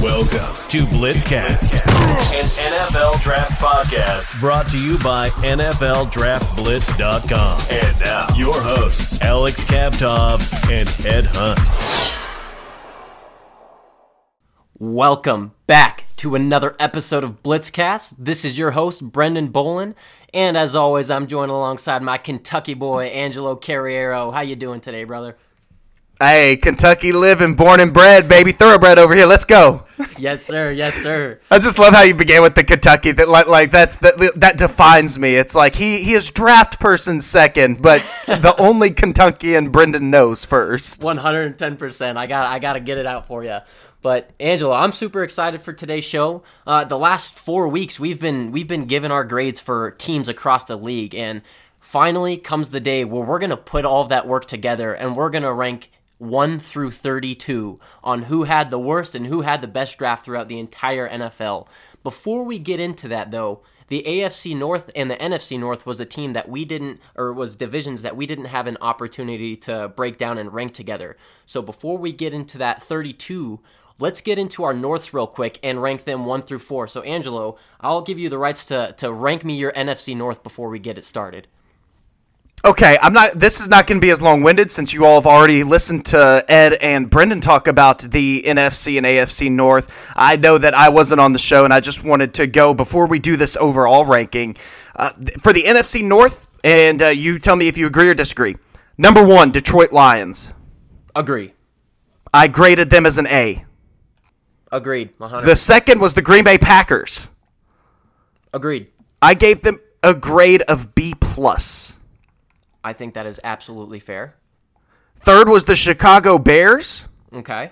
Welcome to Blitzcast, an NFL draft podcast brought to you by NFLDraftBlitz.com. And now, your hosts, Alex Kavtov and Ed Hunt. Welcome back to another episode of Blitzcast. This is your host, Brendan Bolin. And as always, I'm joined alongside my Kentucky boy, Angelo Carriero. How you doing today, brother? Hey, Kentucky living, born and bred, baby, thoroughbred over here. Let's go. Yes, sir. Yes, sir. I just love how you began with the Kentucky. That like, like that's that that defines me. It's like he he is draft person second, but the only Kentuckian Brendan knows first. One hundred and ten percent. I got I got to get it out for you. But Angelo, I'm super excited for today's show. Uh, the last four weeks, we've been we've been given our grades for teams across the league, and finally comes the day where we're gonna put all of that work together, and we're gonna rank 1 through 32 on who had the worst and who had the best draft throughout the entire NFL. Before we get into that, though, the AFC North and the NFC North was a team that we didn't, or was divisions that we didn't have an opportunity to break down and rank together. So before we get into that 32, let's get into our Norths real quick and rank them 1 through 4. So, Angelo, I'll give you the rights to, to rank me your NFC North before we get it started. Okay, I'm not. This is not going to be as long-winded since you all have already listened to Ed and Brendan talk about the NFC and AFC North. I know that I wasn't on the show, and I just wanted to go before we do this overall ranking uh, for the NFC North. And uh, you tell me if you agree or disagree. Number one, Detroit Lions. Agree. I graded them as an A. Agreed. 100. The second was the Green Bay Packers. Agreed. I gave them a grade of B plus. I think that is absolutely fair. Third was the Chicago Bears. Okay.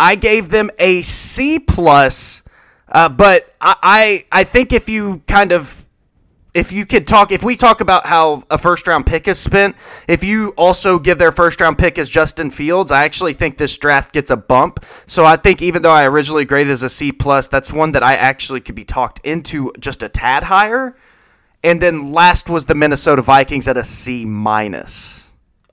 I gave them a C plus, uh, but I, I I think if you kind of if you could talk if we talk about how a first round pick is spent, if you also give their first round pick as Justin Fields, I actually think this draft gets a bump. So I think even though I originally graded as a C plus, that's one that I actually could be talked into just a tad higher. And then last was the Minnesota Vikings at a C minus.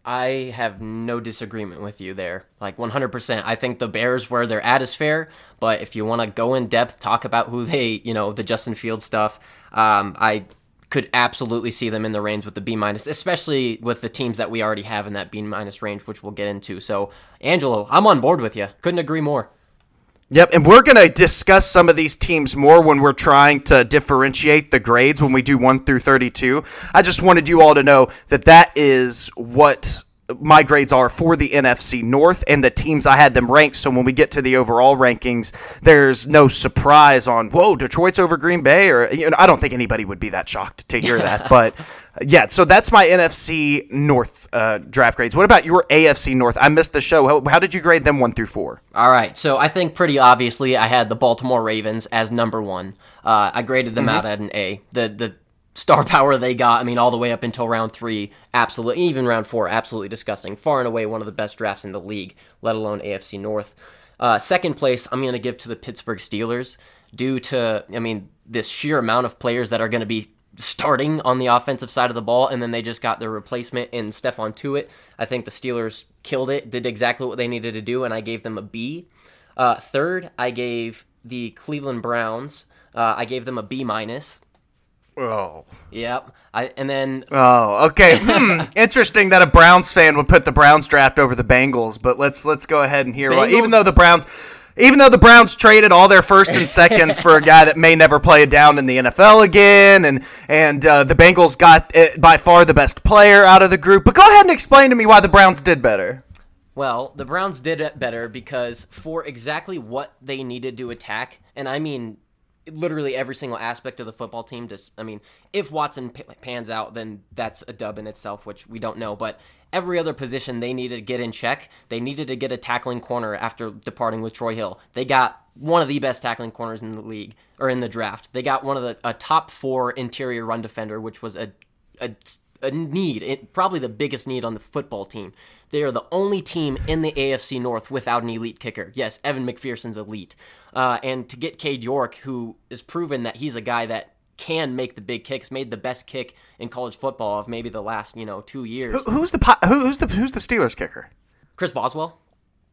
I have no disagreement with you there. Like 100%. I think the Bears at is fair, but if you want to go in depth, talk about who they, you know, the Justin Field stuff, um, I could absolutely see them in the range with the B minus, especially with the teams that we already have in that B minus range, which we'll get into. So, Angelo, I'm on board with you. Couldn't agree more. Yep, and we're going to discuss some of these teams more when we're trying to differentiate the grades when we do 1 through 32. I just wanted you all to know that that is what my grades are for the NFC North and the teams I had them ranked. So when we get to the overall rankings, there's no surprise on whoa, Detroit's over Green Bay, or you know, I don't think anybody would be that shocked to hear that. But yeah, so that's my NFC North uh, draft grades. What about your AFC North? I missed the show. How, how did you grade them one through four? All right, so I think pretty obviously I had the Baltimore Ravens as number one. Uh, I graded them mm-hmm. out at an A. The the star power they got. I mean, all the way up until round three, absolutely, even round four, absolutely disgusting. Far and away one of the best drafts in the league, let alone AFC North. Uh, second place, I'm going to give to the Pittsburgh Steelers due to, I mean, this sheer amount of players that are going to be starting on the offensive side of the ball, and then they just got their replacement in Stephon Tuitt. I think the Steelers killed it, did exactly what they needed to do, and I gave them a B. Uh, third, I gave the Cleveland Browns. Uh, I gave them a B minus. Oh. Yep. I and then Oh, okay. Hmm. Interesting that a Browns fan would put the Browns draft over the Bengals, but let's let's go ahead and hear Bengals... even though the Browns even though the Browns traded all their first and seconds for a guy that may never play a down in the NFL again, and and uh, the Bengals got it, by far the best player out of the group. But go ahead and explain to me why the Browns did better. Well, the Browns did it better because for exactly what they needed to attack, and I mean literally every single aspect of the football team. Just, I mean, if Watson p- pans out, then that's a dub in itself, which we don't know. But every other position they needed to get in check. They needed to get a tackling corner after departing with Troy Hill. They got one of the best tackling corners in the league or in the draft. They got one of the a top four interior run defender, which was a a a need, it, probably the biggest need on the football team. They are the only team in the AFC North without an elite kicker. Yes, Evan McPherson's elite. Uh, and to get Cade York, who is proven that he's a guy that can make the big kicks, made the best kick in college football of maybe the last you know two years. Who, who's the who's the who's the Steelers kicker? Chris Boswell.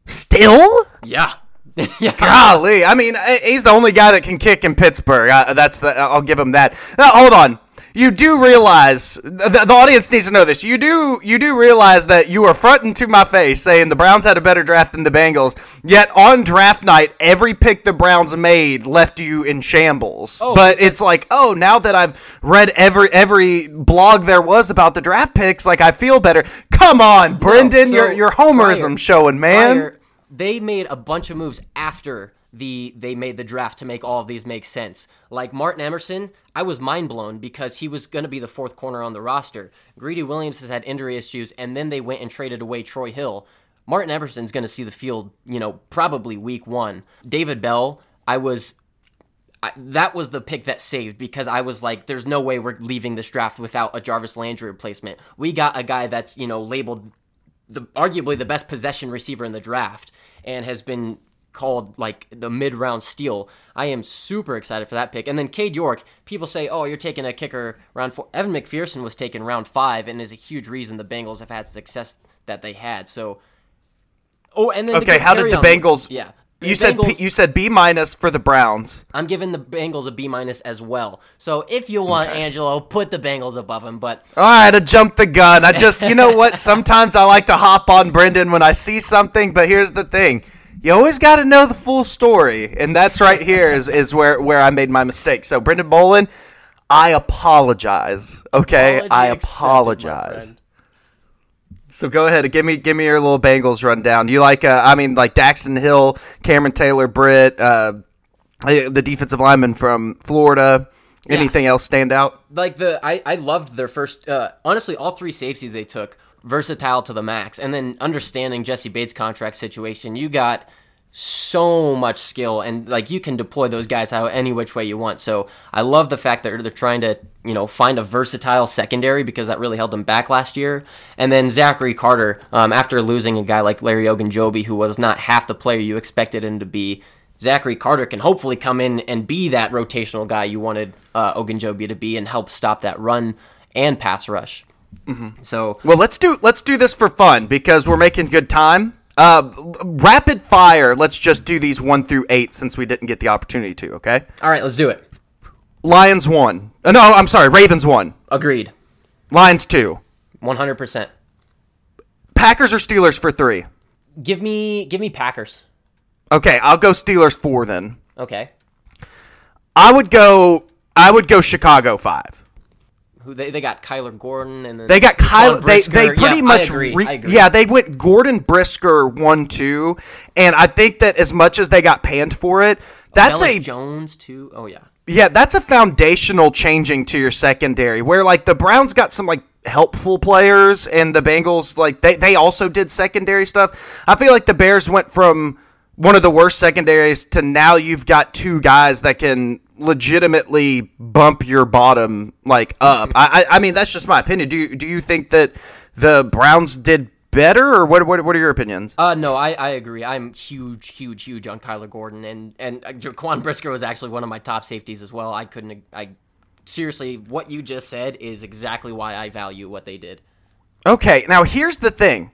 Still? Yeah. yeah. Golly, I mean, eh, he's the only guy that can kick in Pittsburgh. Uh, that's the. I'll give him that. Now, hold on. You do realize the, the audience needs to know this. You do you do realize that you are fronting to my face saying the Browns had a better draft than the Bengals. Yet on draft night, every pick the Browns made left you in shambles. Oh, but it's like, oh, now that I've read every every blog there was about the draft picks, like I feel better. Come on, Brendan, so your your homerism prior- showing, man. prior, they made a bunch of moves after the they made the draft to make all of these make sense. Like Martin Emerson, I was mind blown because he was going to be the fourth corner on the roster. Greedy Williams has had injury issues, and then they went and traded away Troy Hill. Martin Emerson's going to see the field, you know, probably week one. David Bell, I was I, that was the pick that saved because I was like, there's no way we're leaving this draft without a Jarvis Landry replacement. We got a guy that's, you know, labeled the arguably the best possession receiver in the draft and has been called like the mid round steal. I am super excited for that pick. And then Cade York, people say, oh, you're taking a kicker round four. Evan McPherson was taken round five and is a huge reason the Bengals have had success that they had. So, oh, and then Okay, get how did the Bengals? Yeah. The You said P, you said B minus for the Browns. I'm giving the Bengals a B minus as well. So if you want Angelo, put the Bengals above him. But oh, All right, to jump the gun. I just, you know what? Sometimes I like to hop on Brendan when I see something, but here's the thing: you always got to know the full story, and that's right here is is where where I made my mistake. So, Brendan Bolin, I apologize. Okay, apology I apologize. So go ahead and give me give me your little Bengals rundown. You like, uh, I mean, like Daxton Hill, Cameron Taylor, Britt, uh, the defensive lineman from Florida. Anything Yes. else stand out? like the I, I loved their first uh, honestly all three safeties they took versatile to the max. And then understanding Jessie Bates contract situation you got so much skill and like you can deploy those guys how any which way you want. So I love the fact that they're trying to you know find a versatile secondary because that really held them back last year. And then Zachary Carter um, after losing a guy like Larry Ogunjobi who was not half the player you expected him to be Zachary Carter can hopefully come in and be that rotational guy you wanted uh, Ogunjobi to be and help stop that run and pass rush. So Well, let's do let's do this for fun because we're making good time. Uh, rapid fire. Let's just do these one through eight since we didn't get the opportunity to. Okay. all right, let's do it. Lions one. Uh, no, I'm sorry. Ravens one. Agreed, Lions two. one hundred percent. Packers or Steelers for three. Give me give me Packers. Okay, I'll go Steelers four then. Okay, I would go. I would go Chicago five. Who they, they got Kyler Gordon and then They got Kyle. They they pretty Yeah, much. Agree, re- I agree. Yeah, they went Gordon Brisker one two, and I think that as much as they got panned for it, that's a Jones too. Oh yeah, Yeah, that's a foundational changing to your secondary where like the Browns got some like helpful players and the Bengals like they they also did secondary stuff. I feel like the Bears went from one of the worst secondaries to now you've got two guys that can legitimately bump your bottom like up. I I, I mean that's just my opinion. Do you do you think that the Browns did better or what what what are your opinions? Uh, no, I, I agree. I'm huge, huge, huge on Kyler Gordon, and and uh, Jaquan Brisker was actually one of my top safeties as well. I couldn't, I seriously, what you just said is exactly why I value what they did. Okay, now here's the thing.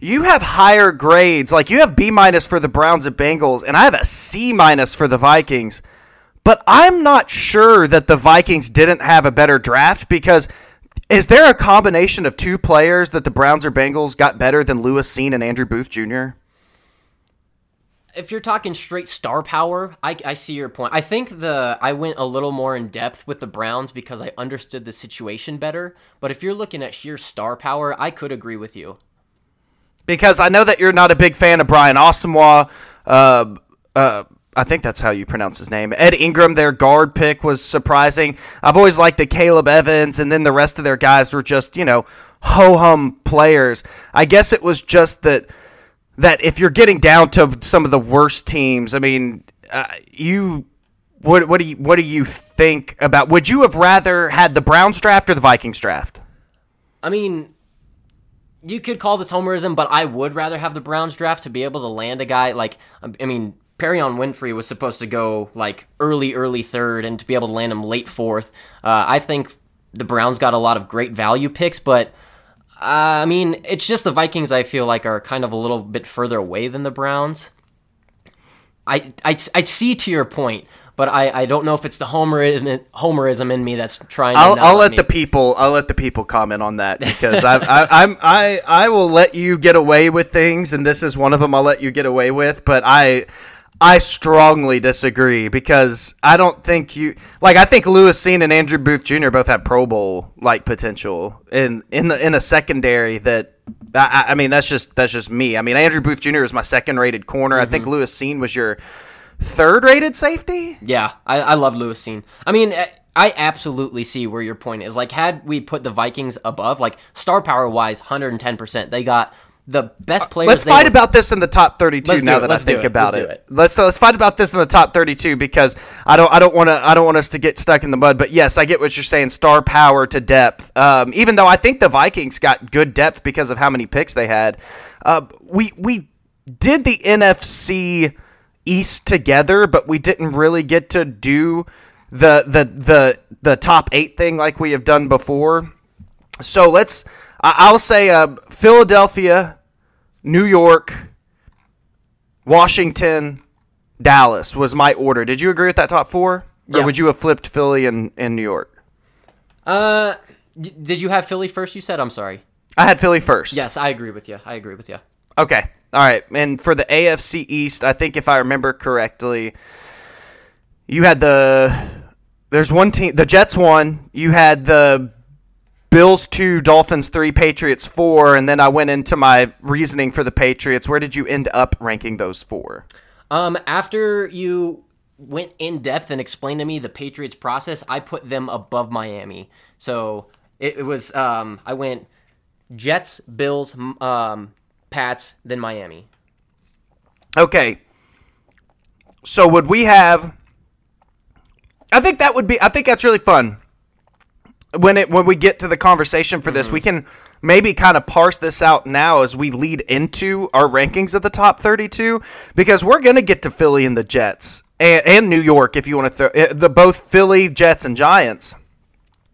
You have higher grades, like you have B minus for the Browns and Bengals, and I have a C minus for the Vikings. But I'm not sure that the Vikings didn't have a better draft because is there a combination of two players that the Browns or Bengals got better than Lewis Cine and Andrew Booth Jr.? If you're talking straight star power, I, I see your point. I think the I went a little more in depth with the Browns because I understood the situation better. But if you're looking at sheer star power, I could agree with you. Because I know that you're not a big fan of Brian Asamoah. Uh, uh, I think that's how you pronounce his name. Ed Ingram, their guard pick, was surprising. I've always liked the Caleb Evans, and then the rest of their guys were just, you know, ho hum players. I guess it was just that that if you're getting down to some of the worst teams, I mean, uh, you. What, what do you what do you think about? Would you have rather had the Browns draft or the Vikings draft? I mean, you could call this homerism, but I would rather have the Browns draft to be able to land a guy like I mean, Perrion Winfrey was supposed to go like early, early third, and to be able to land him late fourth. Uh, I think the Browns got a lot of great value picks, but uh, I mean, it's just the Vikings. I feel like are kind of a little bit further away than the Browns. I, I, I see to your point, but I, I don't know if it's the homerism, homerism in me that's trying. to I'll, I'll let the people I'll let the people comment on that because I, I I'm I I will let you get away with things and this is one of them I'll let you get away with but I I strongly disagree because I don't think you like I think Lewis Cine and Andrew Booth Jr. both have Pro Bowl like potential in in the in a secondary that I, I mean that's just that's just me I mean Andrew Booth Jr. is my second rated corner I think mm-hmm. Lewis Cine was your third rated safety Yeah, I, I love Lewis Cine. I mean, I- I absolutely see where your point is. Like, had we put the Vikings above, like star power wise, hundred and ten percent, they got the best players. Let's fight were- about this in the top 32 Let's now that Let's I think it. about Let's it. it. Let's let's fight about this in the top 32 because I don't I don't want to I don't want us to get stuck in the mud. But yes, I get what you're saying. Star power to depth. Um, even though I think the Vikings got good depth because of how many picks they had. Uh, we we did the NFC East together, but we didn't really get to do the the the the top eight thing like we have done before. So let's. I'll say uh, Philadelphia, New York, Washington, Dallas was my order. Did you agree with that top four? Or Yeah. would you have flipped Philly and, and New York? Uh, did you have Philly first? You said. I'm sorry. I had Philly first. Yes, I agree with you. I agree with you. Okay. All right. And for the AFC East, I think if I remember correctly, you had the. There's one team. The Jets won. You had the Bills two, Dolphins three, Patriots four, and then I went into my reasoning for the Patriots. Where did you end up ranking those four? Um, after you went in depth and explained to me the Patriots process, I put them above Miami. So it, it was um, I went Jets, Bills, um, Pats, then Miami. Okay. So would we have I think that would be I think that's really fun. When it when we get to the conversation for this, we can maybe kind of parse this out now as we lead into our rankings of the top 32 because we're going to get to Philly and the Jets and, and New York if you want to throw eh, the both Philly, Jets and Giants.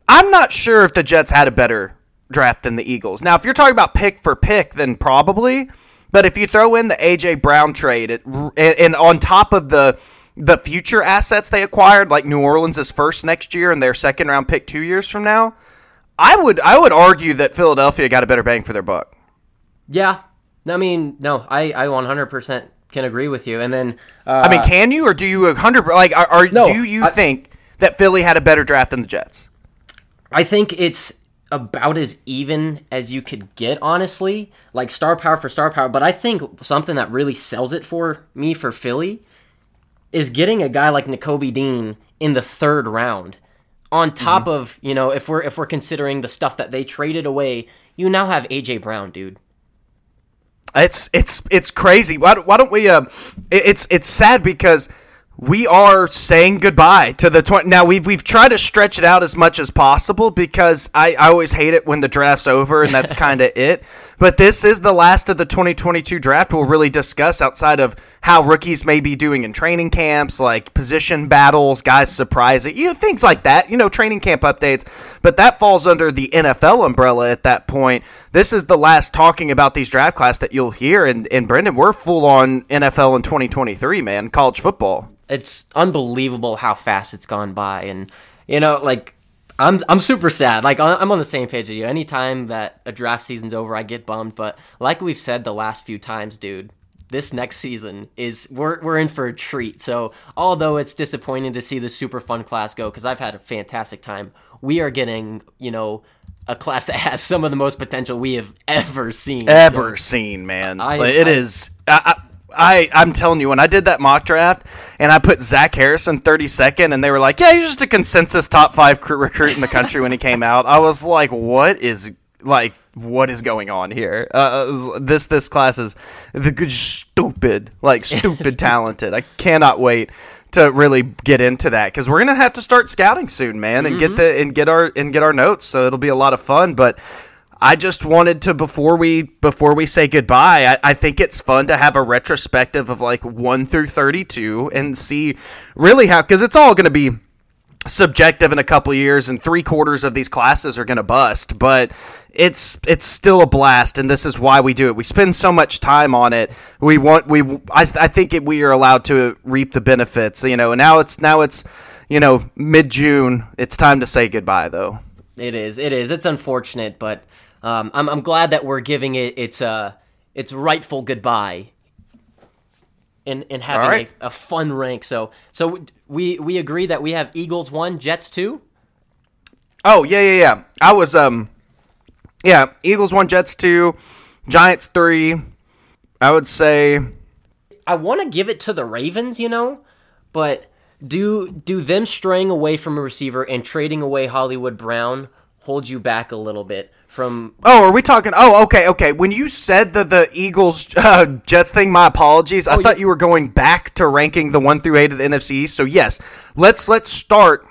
I'm not sure if the Jets had a better draft than the Eagles. Now, if you're talking about pick for pick, then probably. But if you throw in the AJ Brown trade, it, and on top of the the future assets they acquired, like New Orleans is first next year and their second round pick two years from now, I would I would argue that Philadelphia got a better bang for their buck. Yeah, I mean, no, I I 100% can agree with you. And then uh, I mean, can you or do you a hundred like are, are No, do you I- think that Philly had a better draft than the Jets? I think it's about as even as you could get, honestly. Like star power for star power. But I think something that really sells it for me for Philly is getting a guy like Nakobe Dean in the third round. On top of, you know, if we're if we're considering the stuff that they traded away, you now have AJ Brown, dude. It's it's it's crazy. Why, don't- why don't we? Uh, it's it's sad because we are saying goodbye to the twenty. Now we've we've tried to stretch it out as much as possible because I, I always hate it when the draft's over and that's kind of it. But this is the last of the 2022 draft. We'll really discuss outside of how rookies may be doing in training camps, like position battles, guys surprising, you know, things like that. You know, training camp updates. But that falls under the NFL umbrella at that point. This is the last talking about these draft class that you'll hear. And, and Brendan, we're full on NFL in 2023, man, college football. It's unbelievable how fast it's gone by. And you know like i'm i'm super sad. Like i'm on the same page as you. Anytime that a draft season's over i get bummed. But like we've said the last few times dude this next season is we're, we're in for a treat. So although it's disappointing to see the super fun class go because i've had a fantastic time we are getting you know a class that has some of the most potential we have ever seen. Ever seen, man. I- it I- is. I, I, I'm telling you, when I did that mock draft and I put Zach Harrison 32nd, and they were like, "Yeah, he's just a consensus top five cr- recruit in the country." when he came out, I was like, "What is like what is going on here? Uh, this this class is the good stupid, like stupid talented. I cannot wait to really get into that because we're gonna have to start scouting soon, man, and get the and get our and get our notes. So it'll be a lot of fun, but. I just wanted to before we before we say goodbye. I, I think it's fun to have a retrospective of like one through thirty two and see really how because it's all going to be subjective in a couple years, and three quarters of these classes are going to bust. But it's it's still a blast, and this is why we do it. We spend so much time on it. We want we I, I think it, we are allowed to reap the benefits. You know, and now it's now it's you know mid June. It's time to say goodbye, though. It is. It is. It's unfortunate, but um, I'm I'm glad that we're giving it its uh its rightful goodbye. And, and having right. a, a fun rank, so so we we agree that we have Eagles one, Jets two. Oh yeah yeah yeah. I was um yeah Eagles one, Jets two, Giants three. I would say I want to give it to the Ravens, you know, but do do them straying away from a receiver and trading away Hollywood Brown hold you back a little bit from Oh, are we talking? Oh, okay, okay. When you said the the Eagles uh, Jets thing, my apologies. I Oh, thought yeah. you were going back to ranking the one through eight of the NFC East. So yes, let's let's start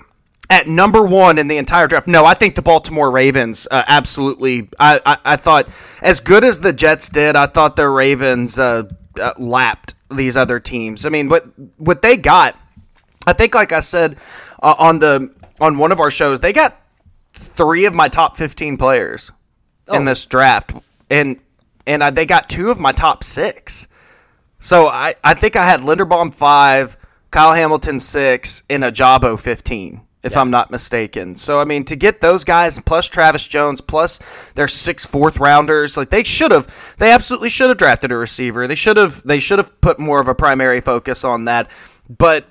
at number one in the entire draft. No, I think the Baltimore Ravens uh, absolutely. I, I I thought as good as the Jets did, I thought the Ravens uh, uh, lapped these other teams. I mean, what what they got. I think, like I said uh, on the on one of our shows, they got three of my top fifteen players in Oh. this draft, and and I, they got two of my top six. So I, I think I had Linderbaum five, Kyle Hamilton six, and Ojabo fifteen, if I'm not mistaken. So I mean, to get those guys plus Travis Jones plus their six fourth rounders, like they should have, they absolutely should have drafted a receiver. They should have, they should have put more of a primary focus on that. But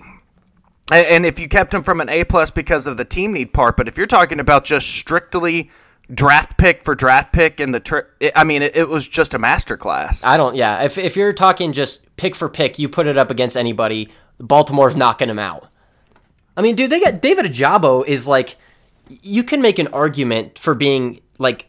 and and if you kept him from an A plus because of the team need part, but if you're talking about just strictly draft pick for draft pick in the, tri- I mean, it, it was just a masterclass. I don't yeah, if if you're talking just pick for pick, you put it up against anybody, Baltimore's knocking him out. I mean, dude, they got David Ojabo is like you can make an argument for being like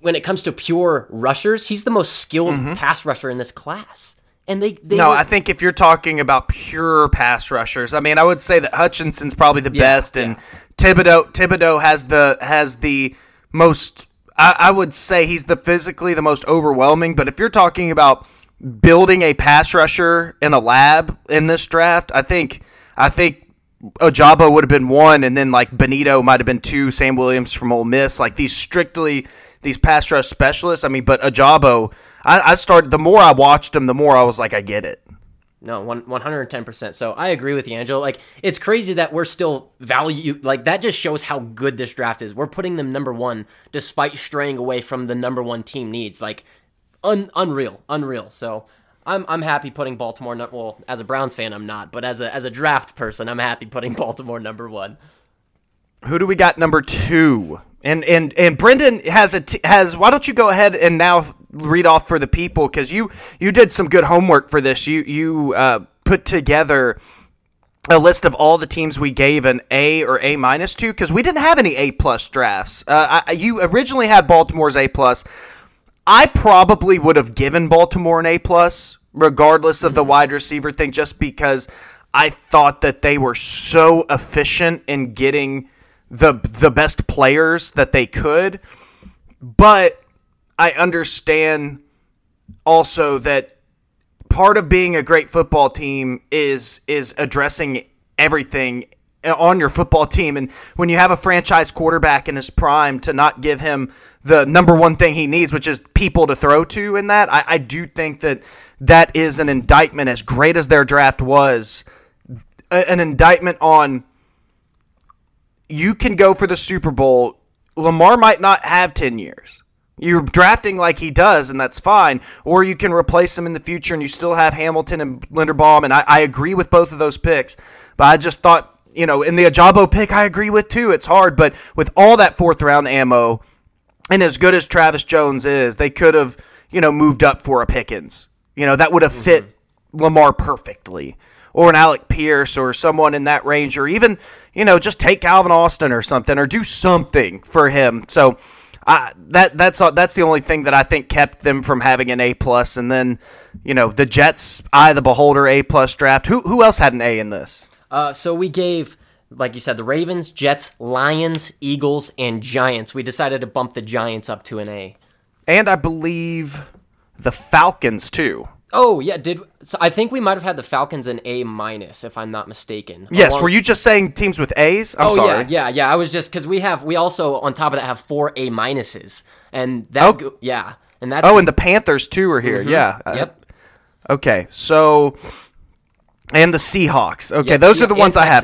when it comes to pure rushers, he's the most skilled mm-hmm. pass rusher in this class. And they, they no, were- I think if you're talking about pure pass rushers, I mean, I would say that Hutchinson's probably the best, and Thibodeaux Thibodeaux has the has the most. I, I would say he's the physically the most overwhelming. But if you're talking about building a pass rusher in a lab in this draft, I think I think Ojabo would have been one, and then like Benito might have been two. Sam Williams from Ole Miss, like these strictly these pass rush specialists. I mean, but Ojabo, I, I started the more I watched him, the more I was like, I get it. No, one one hundred and ten percent. So I agree with you, Angelo. Like it's crazy that we're still value like that. Just shows how good this draft is. We're putting them number one despite straying away from the number one team needs. Like un, unreal, unreal. So I'm I'm happy putting Baltimore. Well, as a Browns fan, I'm not, but as a as a draft person, I'm happy putting Baltimore number one. Who do we got number two? And and and Brendan has a t- has. Why don't you go ahead and now read off for the people because you you did some good homework for this. You you uh, put together a list of all the teams we gave an A or A minus to because we didn't have any A plus drafts. Uh, I, you originally had Baltimore's A plus. I probably would have given Baltimore an A plus, regardless of the wide receiver thing, just because I thought that they were so efficient in getting the the best players that they could. But I understand also that part of being a great football team is is addressing everything on your football team and when you have a franchise quarterback in his prime to not give him the number one thing he needs which is people to throw to in that I, I do think that that is an indictment as great as their draft was an indictment on you can go for the Super Bowl. Lamar might not have 10 years. You're drafting like he does, and that's fine. Or you can replace him in the future, and you still have Hamilton and Linderbaum. And I, I agree with both of those picks. But I just thought, you know, in the Ojabo pick, I agree with too. It's hard. But with all that fourth round ammo, and as good as Travis Jones is, they could have, you know, moved up for a Pickens. You know, that would have mm-hmm. fit Lamar perfectly. Or an Alec Pierce or someone in that range, or even, you know, just take Calvin Austin or something, or do something for him. So I, that that's that's the only thing that I think kept them from having an A plus. And then, you know, the Jets, eye the beholder, A plus draft. Who who else had an A in this? Uh, so we gave, like you said, the Ravens, Jets, Lions, Eagles, and Giants. We decided to bump the Giants up to an A. And I believe the Falcons too. Oh yeah, did so? I think we might have had the Falcons an A minus, if I'm not mistaken. Yes, Along- were you just saying teams with A's? I'm oh sorry. yeah, yeah, yeah. I was just because we have we also on top of that have four A minuses, and that Oh. yeah, and that's Oh, and the Panthers too are here. Yeah. Uh, Mm-hmm. yep. Okay, so and the Seahawks. Okay, Yep, those are the ones I have.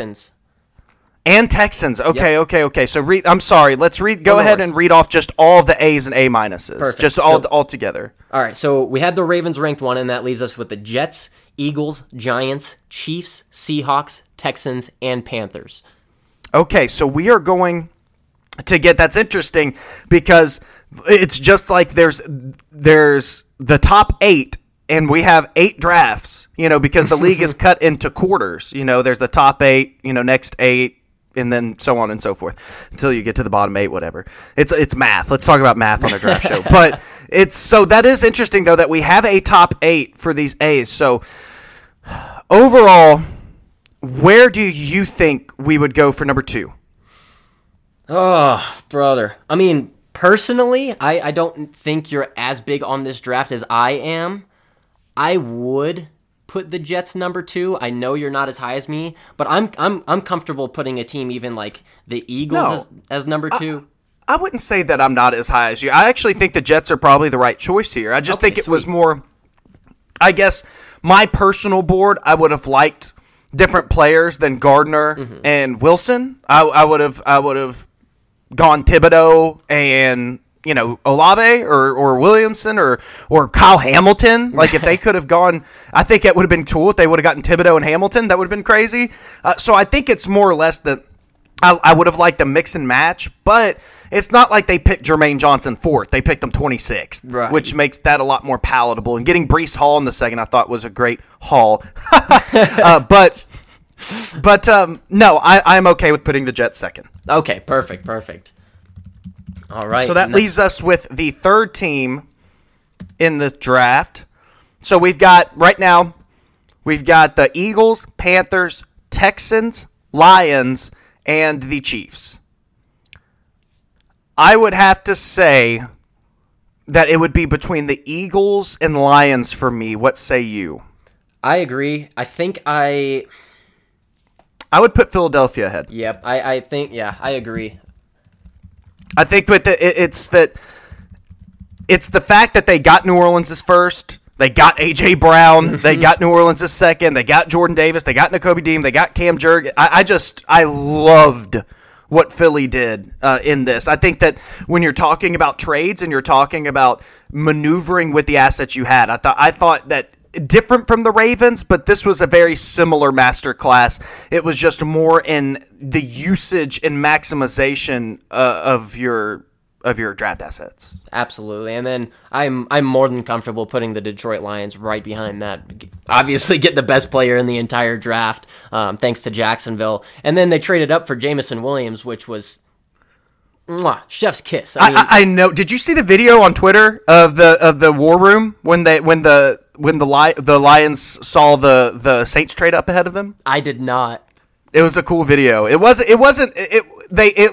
And Texans. Okay, Yep. okay, okay. So read. I'm sorry. Let's read. Go no ahead and read off just all the A's and A minuses. Perfect. Just all So- all together. All right, so we had the Ravens ranked one, and that leaves us with the Jets, Eagles, Giants, Chiefs, Seahawks, Texans, and Panthers. Okay, so we are going to get that's interesting because it's just like there's there's the top 8 and we have 8 drafts, you know, because the league is cut into quarters. You know, there's the top 8, you know, next 8 and then so on and so forth until you get to the bottom 8 whatever. It's it's math. Let's talk about math on a draft show. But it's so that is interesting though that we have a top 8 for these A's. So overall where do you think we would go for number 2? Oh, brother. I mean, personally, I, I don't think you're as big on this draft as I am. I would put the Jets number two. I know you're not as high as me, but I'm I'm I'm comfortable putting a team even like the Eagles No. as, as number two. I wouldn't say that I'm not as high as you. I actually think the Jets are probably the right choice here. I just Okay, think it was more. I guess my personal board, I would have liked different players than Gardner Mm-hmm. and Wilson. I, I would have, I would have gone Thibodeaux and you know Olave or or Williamson or or Kyle Hamilton. Like if they could have gone, I think it would have been cool if they would have gotten Thibodeaux and Hamilton. That would have been crazy. Uh, so I think it's more or less that. I, I would have liked a mix and match, but it's not like they picked Jermaine Johnson fourth. They picked him 26th, Right. which makes that a lot more palatable. And getting Breece Hall in the second, I thought was a great haul. uh, but but um, no, I, I'm okay with putting the Jets second. Okay, perfect, perfect. All right. So that leaves us with the third team in the draft. So we've got right now, we've got the Eagles, Panthers, Texans, Lions, and the Chiefs. I would have to say that it would be between the Eagles and Lions for me. What say you? I agree. I think I I would put Philadelphia ahead. yep. I I think yeah. I agree. I think, but the, it, it's that it's the fact that they got New Orleans as first. They got AJ Brown. they got New Orleans as second. They got Jordan Davis. They got Nakobe Dean. They got Cam Jurg. I, I just I loved what Philly did uh, in this. I think that when you're talking about trades and you're talking about maneuvering with the assets you had, I thought I thought that different from the Ravens, but this was a very similar master class. It was just more in the usage and maximization uh, of your of your draft assets. Absolutely. And then I'm I'm more than comfortable putting the Detroit Lions right behind that. Obviously, get the best player in the entire draft, um, thanks to Jacksonville. And then they traded up for Jameson Williams, which was mwah, chef's kiss. I mean, I, I know. Did you see the video on Twitter of the of the war room when they when the when the li- the Lions saw the the Saints trade up ahead of them? I did not. It was a cool video. It wasn't. It wasn't. It they it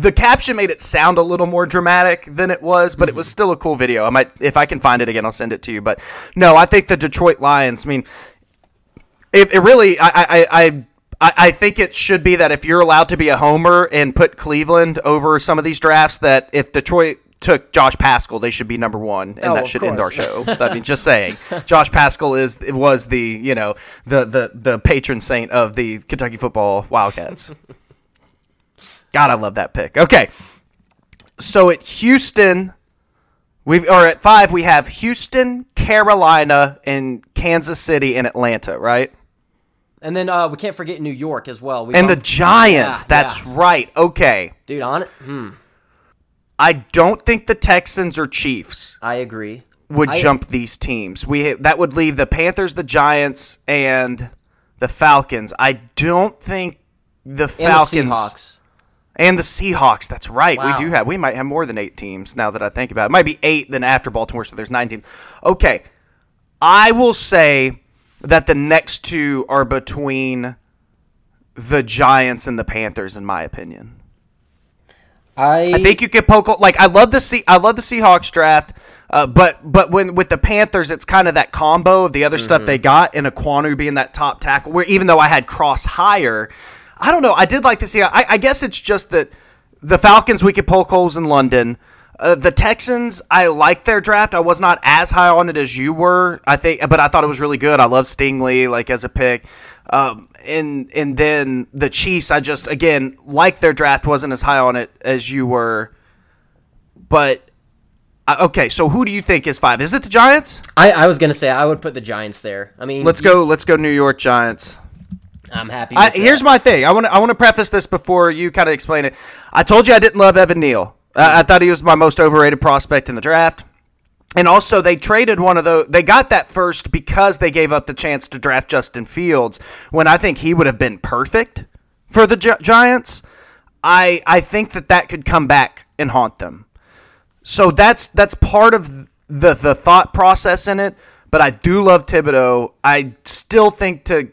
the caption made it sound a little more dramatic than it was, but it was mm-hmm. still a cool video. I might if I can find it again, I'll send it to you. But no, I think the Detroit Lions. I mean, it, it really. I I. I I I think it should be that if you're allowed to be a homer and put Cleveland over some of these drafts, that if Detroit took Josh Paschal, they should be number one, and Oh, that should end our show. I mean, just saying, Josh Paschal is was the you know the the the patron saint of the Kentucky football Wildcats. God, I love that pick. Okay, so at Houston, we've or at five we have Houston, Carolina, and Kansas City and Atlanta, right? And then uh, we can't forget New York as well. We And the Giants. Yeah, that's yeah. right. Okay, dude on it. Hmm, I don't think the Texans or Chiefs I agree. would I- jump these teams. We that would leave the Panthers, the Giants, and the Falcons. I don't think the Falcons And the Seahawks. and the Seahawks. That's right. Wow. We do have. We might have more than eight teams now that I think about it. It might be eight then after Baltimore, so there's nine teams. Okay, I will say that the next two are between the Giants and the Panthers, in my opinion. I, I think you could poke like I love the Se- I love the Seahawks draft. Uh, but but when with the Panthers, it's kind of that combo of the other stuff they got and Ekwonu being that top tackle. Where even though I had Cross higher, I don't know. I did like to see. I, I guess it's just that the Falcons we could poke holes in London. Uh, the Texans, I like their draft. I was not as high on it as you were. I think, but I thought it was really good. I love Stingley like as a pick. Um, and and then the Chiefs, I just again like their draft. wasn't as high on it as you were. But uh, okay, so who do you think is five? Is it the Giants? I, I was gonna say I would put the Giants there. I mean, Let's you- go. Let's go. New York Giants. I'm happy. I, with here's my thing. I want to I want to preface this before you kind of explain it. I told you I didn't love Evan Neal. Uh, I thought he was my most overrated prospect in the draft. And also, they traded one of those. They got that first because they gave up the chance to draft Justin Fields when I think he would have been perfect for the Gi- Giants. I I think that that could come back and haunt them. So that's that's part of the the thought process in it. But I do love Thibodeaux. I still think to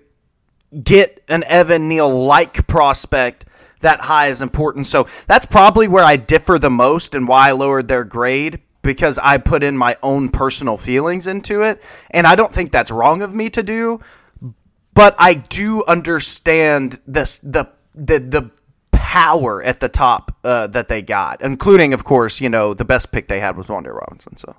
get an Evan Neal like prospect that high is important. So that's probably where I differ the most and why I lowered their grade because I put in my own personal feelings into it. And I don't think that's wrong of me to do. But I do understand this the the the power at the top uh, that they got, including, of course, you know, the best pick they had was Wan'Dale Robinson. So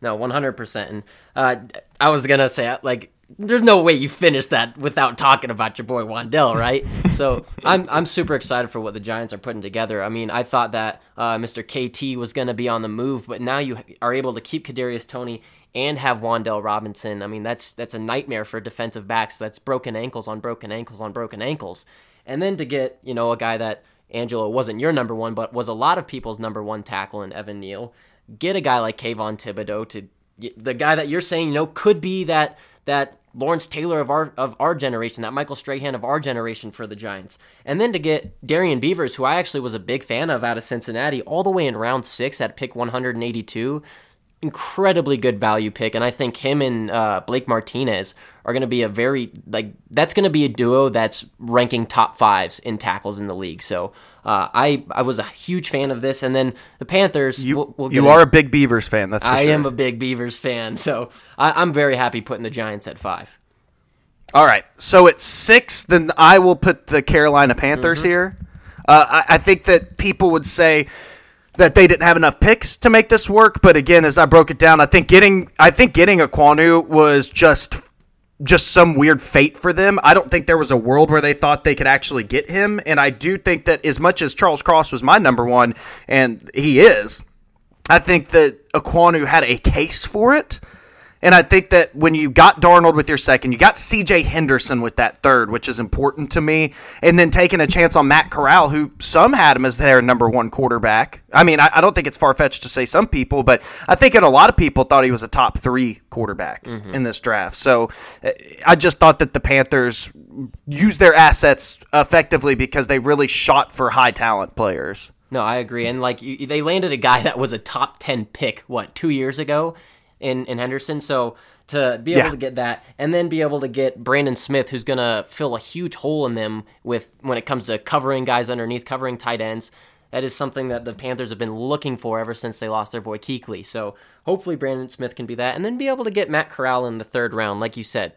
No, 100%. And uh, I was to say, like, there's no way you finish that without talking about your boy Wan'Dale, right? so I'm, I'm super excited for what the Giants are putting together. I mean, I thought that uh, Mr. KT was going to be on the move, but now you are able to keep Kadarius Toney and have Wan'Dale Robinson. I mean, that's that's a nightmare for defensive backs. That's broken ankles on broken ankles on broken ankles. And then to get, you know, a guy that Angelo wasn't your number one, but was a lot of people's number one tackle in Evan Neal. Get a guy like Kayvon Thibodeaux to the guy that you're saying, you know, could be that that Lawrence Taylor of our of our generation, that Michael Strahan of our generation for the Giants. And then to get Darrian Beavers, who I actually was a big fan of out of Cincinnati, all the way in round six at pick 182 incredibly good value pick, and I think him and uh, Blake Martinez are going to be a very like that's going to be a duo that's ranking top fives in tackles in the league. So uh, I I was a huge fan of this, and then the Panthers. you we'll, we'll you are a big Beavers fan. That's for I sure. am a big Beavers fan, so I, I'm very happy putting the Giants at five. All right. So at six, then I will put the Carolina Panthers Mm-hmm. here. Uh, I, I think that people would say that they didn't have enough picks to make this work, but again, as I broke it down, I think getting I think getting Ekwonu was just just some weird fate for them. I don't think there was a world where they thought they could actually get him, and I do think that as much as Charles Cross was my number one, and he is, I think that Ekwonu had a case for it. And I think that when you got Darnold with your second, you got CJ Henderson with that third, which is important to me. And then taking a chance on Matt Corral, who some had him as their number one quarterback. I mean, I, I don't think it's far fetched to say some people, but I think a lot of people thought he was a top three quarterback in this draft. So uh, I just thought that the Panthers used their assets effectively because they really shot for high talent players. No, I agree. And like you, they landed a guy that was a top ten pick what two years ago in in Henderson. So to be able Yeah. to get that, and then be able to get Brandon Smith, who's gonna fill a huge hole in them with when it comes to covering guys underneath, covering tight ends. That is something that the Panthers have been looking for ever since they lost their boy Kuechly. So hopefully Brandon Smith can be that, and then be able to get Matt Corral in the third round, like you said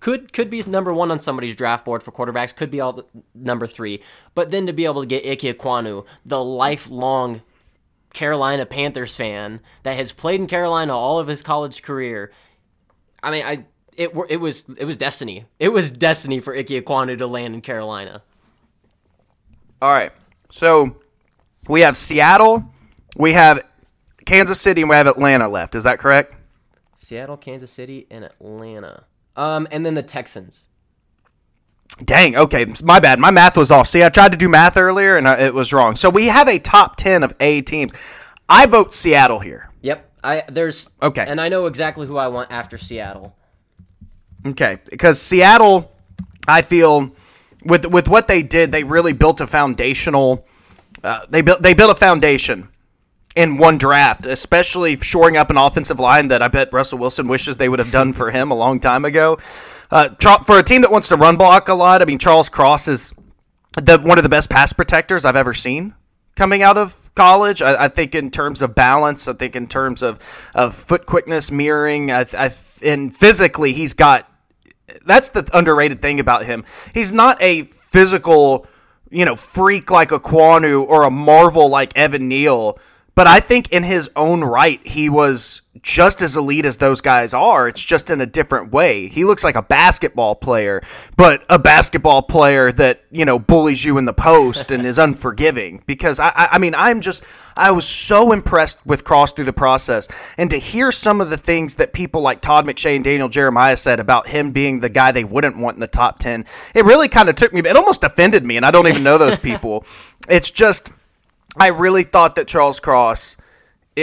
could could be number one on somebody's draft board for quarterbacks. Could be all number three, but then to be able to get Ickey Ekwonu, the lifelong Carolina Panthers fan that has played in Carolina all of his college career. I mean, I it it was it was destiny. It was destiny for Ickey Ekwonu to land in Carolina. All right. So we have Seattle, we have Kansas City, and we have Atlanta left. Is that correct? Seattle, Kansas City, and Atlanta. Um, and then the Texans. Dang. Okay. My bad. My math was off. See, I tried to do math earlier and I, it was wrong. So we have a top 10 of A teams. I vote Seattle here. Yep. I there's Okay. and I know exactly who I want after Seattle. Okay. Because Seattle, I feel, with with what they did, they really built a foundational. Uh, they built they built a foundation in one draft, especially shoring up an offensive line that I bet Russell Wilson wishes they would have done for him a long time ago. Uh, for a team that wants to run block a lot, I mean Charles Cross is the one of the best pass protectors I've ever seen coming out of college. I, I, think in terms of balance, I think in terms of, of foot quickness, mirroring, I, I, and physically, he's got. That's the underrated thing about him. He's not a physical, you know, freak like a Ekwonu or a Marvel like Evan Neal but I think in his own right, he was just as elite as those guys are. It's just in a different way. He looks like a basketball player, but a basketball player that, you know, bullies you in the post and is unforgiving. Because I, I mean, I'm just, I was so impressed with Cross through the process. And to hear some of the things that people like Todd McShay and Daniel Jeremiah said about him being the guy they wouldn't want in the top 10, it really kind of took me, it almost offended me. And I don't even know those people. it's just, I really thought that Charles Cross.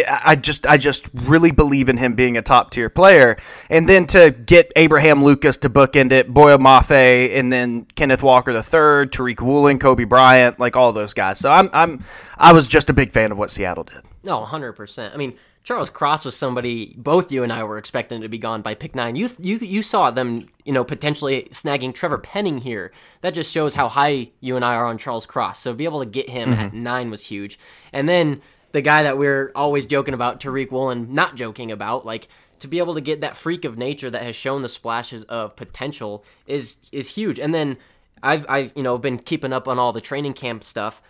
I just, I just really believe in him being a top tier player, and then to get Abraham Lucas to bookend it, Boye Mafe, and then Kenneth Walker the third, Tariq Woolen, Coby Bryant, like all those guys. So I'm, I'm, I was just a big fan of what Seattle did. No, hundred percent. I mean, Charles Cross was somebody both you and I were expecting to be gone by pick nine. You you you saw them, you know, potentially snagging Trevor Penning here. That just shows how high you and I are on Charles Cross. So be able to get him mm-hmm. at nine was huge. And then the guy that we're always joking about, Tariq Woolen, not joking about, like to be able to get that freak of nature that has shown the splashes of potential is is huge. And then I've I've you know been keeping up on all the training camp stuff.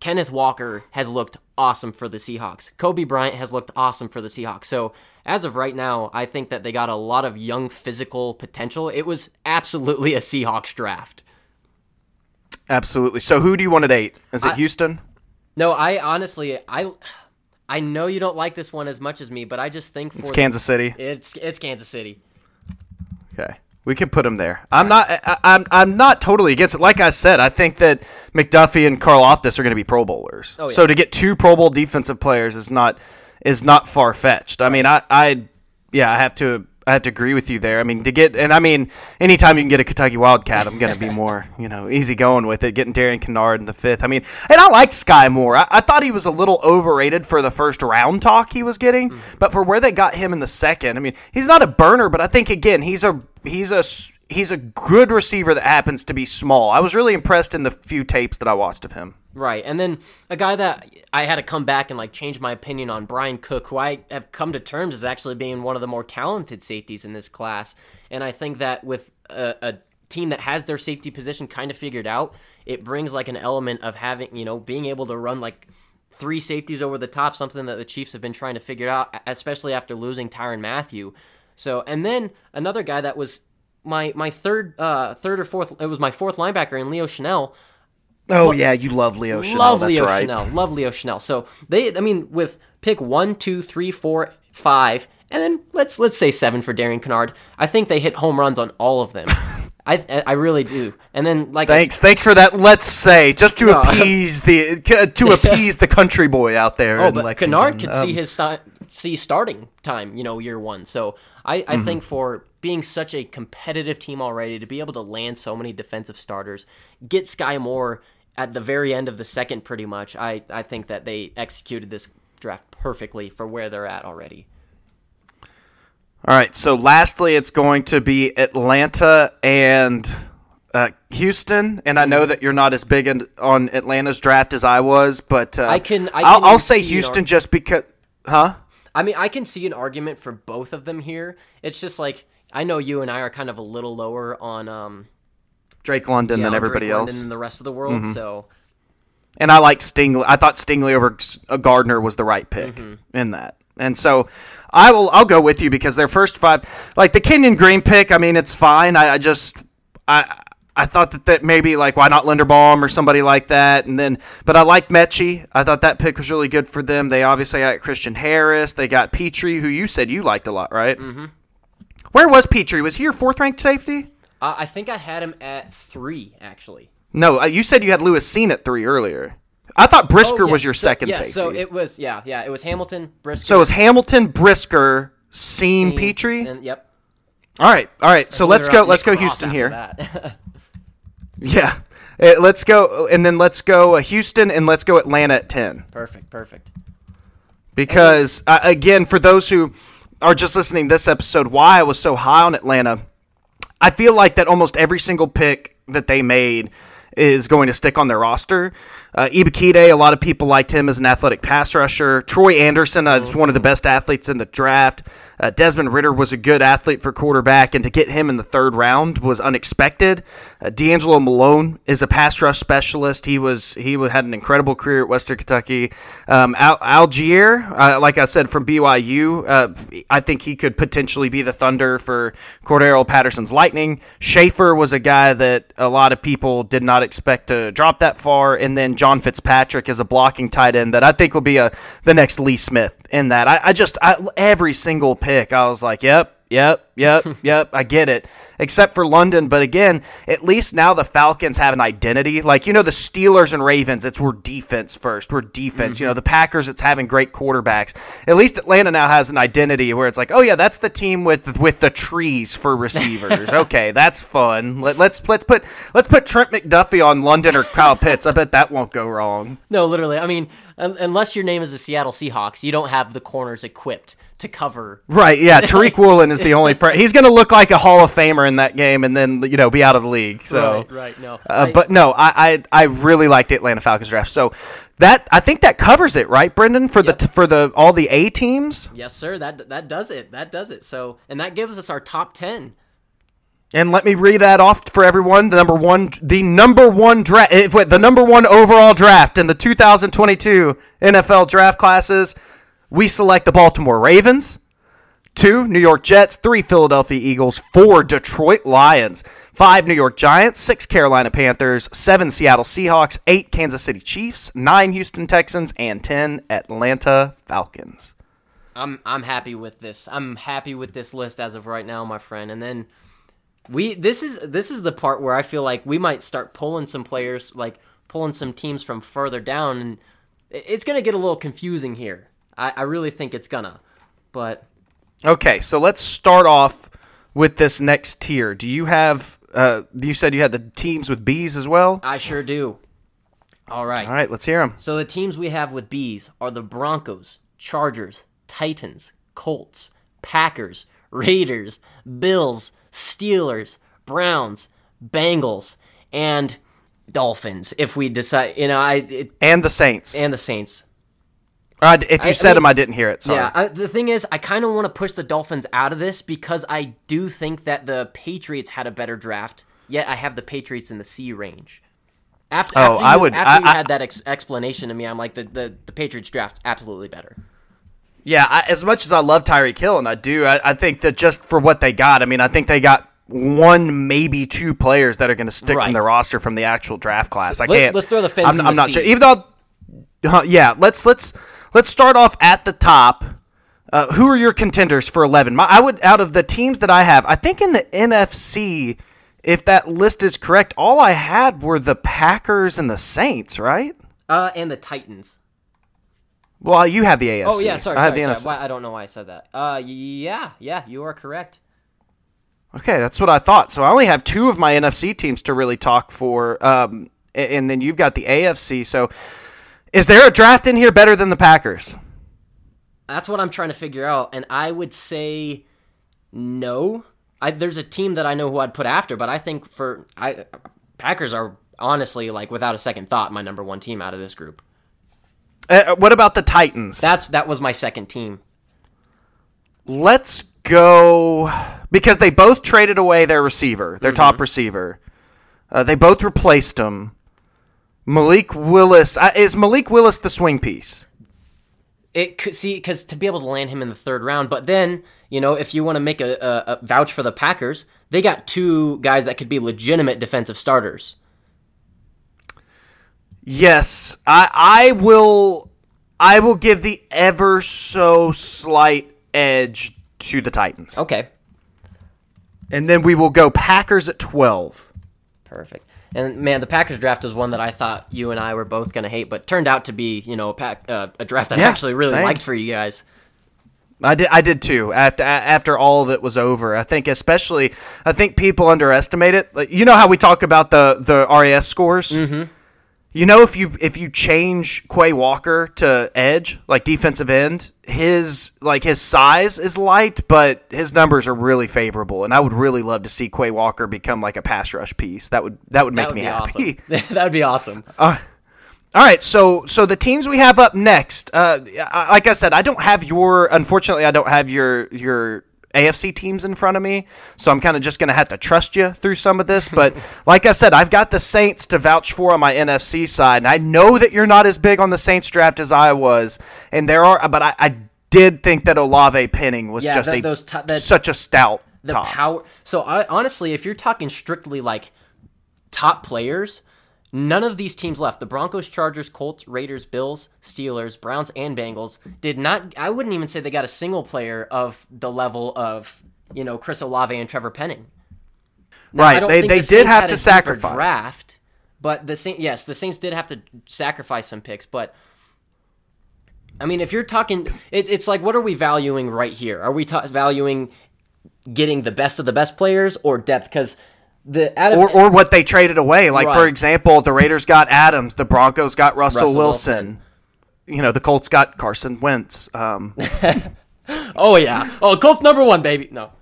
Kenneth Walker has looked awesome for the Seahawks. Coby Bryant has looked awesome for the Seahawks. So, as of right now, I think that they got a lot of young physical potential. It was absolutely a Seahawks draft. Absolutely. So, who do you want at eight? Is it I, Houston? No, I honestly, I. I know you don't like this one as much as me, but I just think for it's Kansas City. It's it's Kansas City. Okay. We could put him there. I'm not. I, am I'm, I'm not totally against it. Like I said, I think that McDuffie and Karlaftis are going to be Pro Bowlers. Oh, yeah. So to get two Pro Bowl defensive players is not is not far fetched. I mean, I, I yeah, I have to I have to agree with you there. I mean, to get and I mean, anytime you can get a Kentucky Wildcat, I'm going to be more you know easy going with it. Getting Darian Kinnard in the fifth. I mean, and I like Skyy Moore. I, I thought he was a little overrated for the first round talk he was getting, mm-hmm. but for where they got him in the second, I mean, he's not a burner, but I think again he's a he's a he's a good receiver that happens to be small. I was really impressed in the few tapes that I watched of him. Right. And then a guy that I had to come back and like change my opinion on Bryan Cook, who I have come to terms as actually being one of the more talented safeties in this class. And I think that with a, a team that has their safety position kind of figured out, it brings like an element of having, you know, being able to run like three safeties over the top, something that the Chiefs have been trying to figure out, especially after losing Tyrann Mathieu. So, and then another guy that was my my third uh third or fourth it was my fourth linebacker in Leo Chenal. Oh yeah, you love Leo Chenal. Love That's Leo right. Chenal. Love Leo Chenal. So they, I mean, with pick one, two, three, four, five, and then let's let's say seven for Darian Kinnard. I think they hit home runs on all of them. I I really do. And then like thanks I, thanks for that. Let's say just to no, appease the to appease the country boy out there. Oh, but Lexington. Kinnard could um, see his see starting time. You know, year one. So I I mm-hmm. think for being such a competitive team already to be able to land so many defensive starters, get Skyy Moore at the very end of the second, pretty much. I, I think that they executed this draft perfectly for where they're at already. All right. So, lastly, it's going to be Atlanta and uh, Houston. And I know that you're not as big in, on Atlanta's draft as I was, but uh, I can. I will say Houston just because. Huh? I mean, I can see an argument for both of them here. It's just like I know you and I are kind of a little lower on um, Drake London yeah, than everybody Drake else. London and the rest of the world. Mm-hmm. So, and I like Stingley. I thought Stingley over Gardner was the right pick mm-hmm. in that. And so I will. I'll go with you because their first five, like the Kenyon Green pick. I mean, it's fine. I, I just I. I thought that, that maybe like why not Linderbaum or somebody like that, and then but I like Metchie. I thought that pick was really good for them. They obviously got Christian Harris. They got Pitre, who you said you liked a lot, right? Mm-hmm. Where was Pitre? Was he your fourth ranked safety? Uh, I think I had him at three, actually. No, uh, you said you had Lewis Cine at three earlier. I thought Brisker oh, yeah. was your so, second yeah, safety. So it was, yeah, yeah, it was Hamilton, Brisker. So it was Hamilton, Brisker, Cine Pitre. And, yep. All right, all right. So let's go. Let's go Houston here. yeah, uh, let's go, and then let's go uh, Houston, and let's go Atlanta at ten. Perfect, perfect. Because uh, again, for those who are just listening to this episode, why I was so high on Atlanta I feel like that almost every single pick that they made is going to stick on their roster. Uh, a lot of people liked him as an athletic pass rusher. Troy Anderson uh, is one of the best athletes in the draft. Uh, Desmond Ridder was a good athlete for quarterback, and to get him in the third round was unexpected. Uh, DeAngelo Malone is a pass rush specialist. He was he had an incredible career at Western Kentucky. Um, Al- Allgeier, uh, like I said, from BYU, uh, I think he could potentially be the Thunder for Cordarrelle Patterson's Lightning. Shaffer was a guy that a lot of people did not expect to drop that far, and then John Fitzpatrick is a blocking tight end that I think will be a the next Lee Smith in that. I, I just I, every single pick, I was like, yep, Yep, yep, yep. I get it. Except for London, but again, at least now the Falcons have an identity. Like you know, the Steelers and Ravens, it's we're defense first. We're defense. Mm-hmm. You know, the Packers, it's having great quarterbacks. At least Atlanta now has an identity where it's like, oh yeah, that's the team with with the trees for receivers. okay, that's fun. Let, let's let's put let's put Trent McDuffie on London or Kyle Pitts. I bet that won't go wrong. No, literally. I mean, unless your name is the Seattle Seahawks, you don't have the corners equipped to cover. Right. Yeah. Tariq Woolen is the only. Pre- he's going to look like a Hall of Famer in that game, and then you know be out of the league. So right. Right. No. Uh, I, but no, I, I I really like the Atlanta Falcons draft. So that I think that covers it, right, Brendan? For yep. the for the all the A teams. Yes, sir. That that does it. That does it. So and that gives us our top ten. And let me read that off for everyone. The number one, the number one draft, the number one overall draft in the 2022 NFL draft classes we select the Baltimore Ravens, two New York Jets, three Philadelphia Eagles, four Detroit Lions, five New York Giants, six Carolina Panthers, seven Seattle Seahawks, eight Kansas City Chiefs, nine Houston Texans, and ten Atlanta Falcons. I'm I'm happy with this. I'm happy with this list as of right now, my friend. And then we this is this is the part where I feel like we might start pulling some players, like pulling some teams from further down, and it's gonna get a little confusing here. I, I really think it's gonna. But okay, so let's start off with this next tier. Do you have? Uh, you said you had the teams with bees as well. I sure do. All right. All right, let's hear them. So the teams we have with bees are the Broncos, Chargers, Titans, Colts, Packers, Raiders, Bills, Steelers, Browns, Bengals, and Dolphins. If we decide, you know, I it, and the Saints and the Saints. Uh, if you I, said I mean, them, I didn't hear it. Sorry. Yeah, I, the thing is, I kind of want to push the Dolphins out of this because I do think that the Patriots had a better draft. Yet I have the Patriots in the C range. After, oh, after you, I would. After you had that ex- explanation to me, I'm like the, the, the Patriots draft's absolutely better. Yeah, as much as I love Tyreek Hill, and I do, I, think that just for what they got, I mean, I think they got one, maybe two players that are going to stick right. from the roster from the actual draft class. So I can't. Let's throw the fence. I'm, I'm not sure. Even though, uh, yeah, let's let's let's start off at the top. Uh, who are your contenders for 11? My, I would out of the teams that I have, I think in the NFC, if that list is correct, all I had were the Packers and the Saints, right? Uh, and the Titans. Well, you have the AFC. Oh yeah, sorry, I sorry, sorry. Why, I don't know why I said that. Uh, yeah, yeah, you are correct. Okay, that's what I thought. So I only have two of my NFC teams to really talk for, um, and then you've got the AFC. So is there a draft in here better than the Packers? That's what I'm trying to figure out, and I would say no. I, there's a team that I know who I'd put after, but I think for I Packers are honestly like without a second thought my number one team out of this group. Uh, what about the Titans? That's that was my second team. Let's go because they both traded away their receiver, their mm-hmm. top receiver. Uh, they both replaced him. Malik Willis uh, is Malik Willis the swing piece. It could see because to be able to land him in the third round, but then you know if you want to make a, a, a vouch for the Packers, they got two guys that could be legitimate defensive starters. Yes, I I will I will give the ever so slight edge to the Titans. Okay. And then we will go Packers at 12. Perfect. And man, the Packers draft was one that I thought you and I were both going to hate, but turned out to be, you know, a, pack, uh, a draft that yeah, I actually really same. liked for you guys. I did. I did too. After after all of it was over, I think especially I think people underestimate it. Like, you know how we talk about the the RAS scores. Mm-hmm. You know, if you if you change Quay Walker to edge, like defensive end, his like his size is light, but his numbers are really favorable, and I would really love to see Quay Walker become like a pass rush piece. That would that would make That would me be happy. awesome. that would be awesome. Uh, all right, so so the teams we have up next, uh, I- like I said, I don't have your. Unfortunately, I don't have your your AFC teams in front of me, so I'm kind of just gonna have to trust you through some of this. But like I said, I've got the Saints to vouch for on my NFC side, and I know that you're not as big on the Saints draft as I was, and there are, but I, I did think that Olave Penning was Yeah, just that- a those t- that- such a stout the top. power. So I, honestly, if you're talking strictly like top players, none of these teams left. The Broncos, Chargers, Colts, Raiders, Bills, Steelers, Browns, and Bengals did not. I wouldn't even say they got a single player of the level of you know Chris Olave and Trevor Penning. Now, Right, they- they the did have to sacrifice. draft, but the Saints, yes, the Saints did have to sacrifice some picks, but. I mean, if you're talking, it, it's like, what are we valuing right here? Are we ta- valuing getting the best of the best players or depth? Because the of, or, or what they traded away. Like for example, the Raiders got Adams, the Broncos got Russell, Russell Wilson. You know, the Colts got Carson Wentz. Um, oh yeah, oh Colts number one baby. No,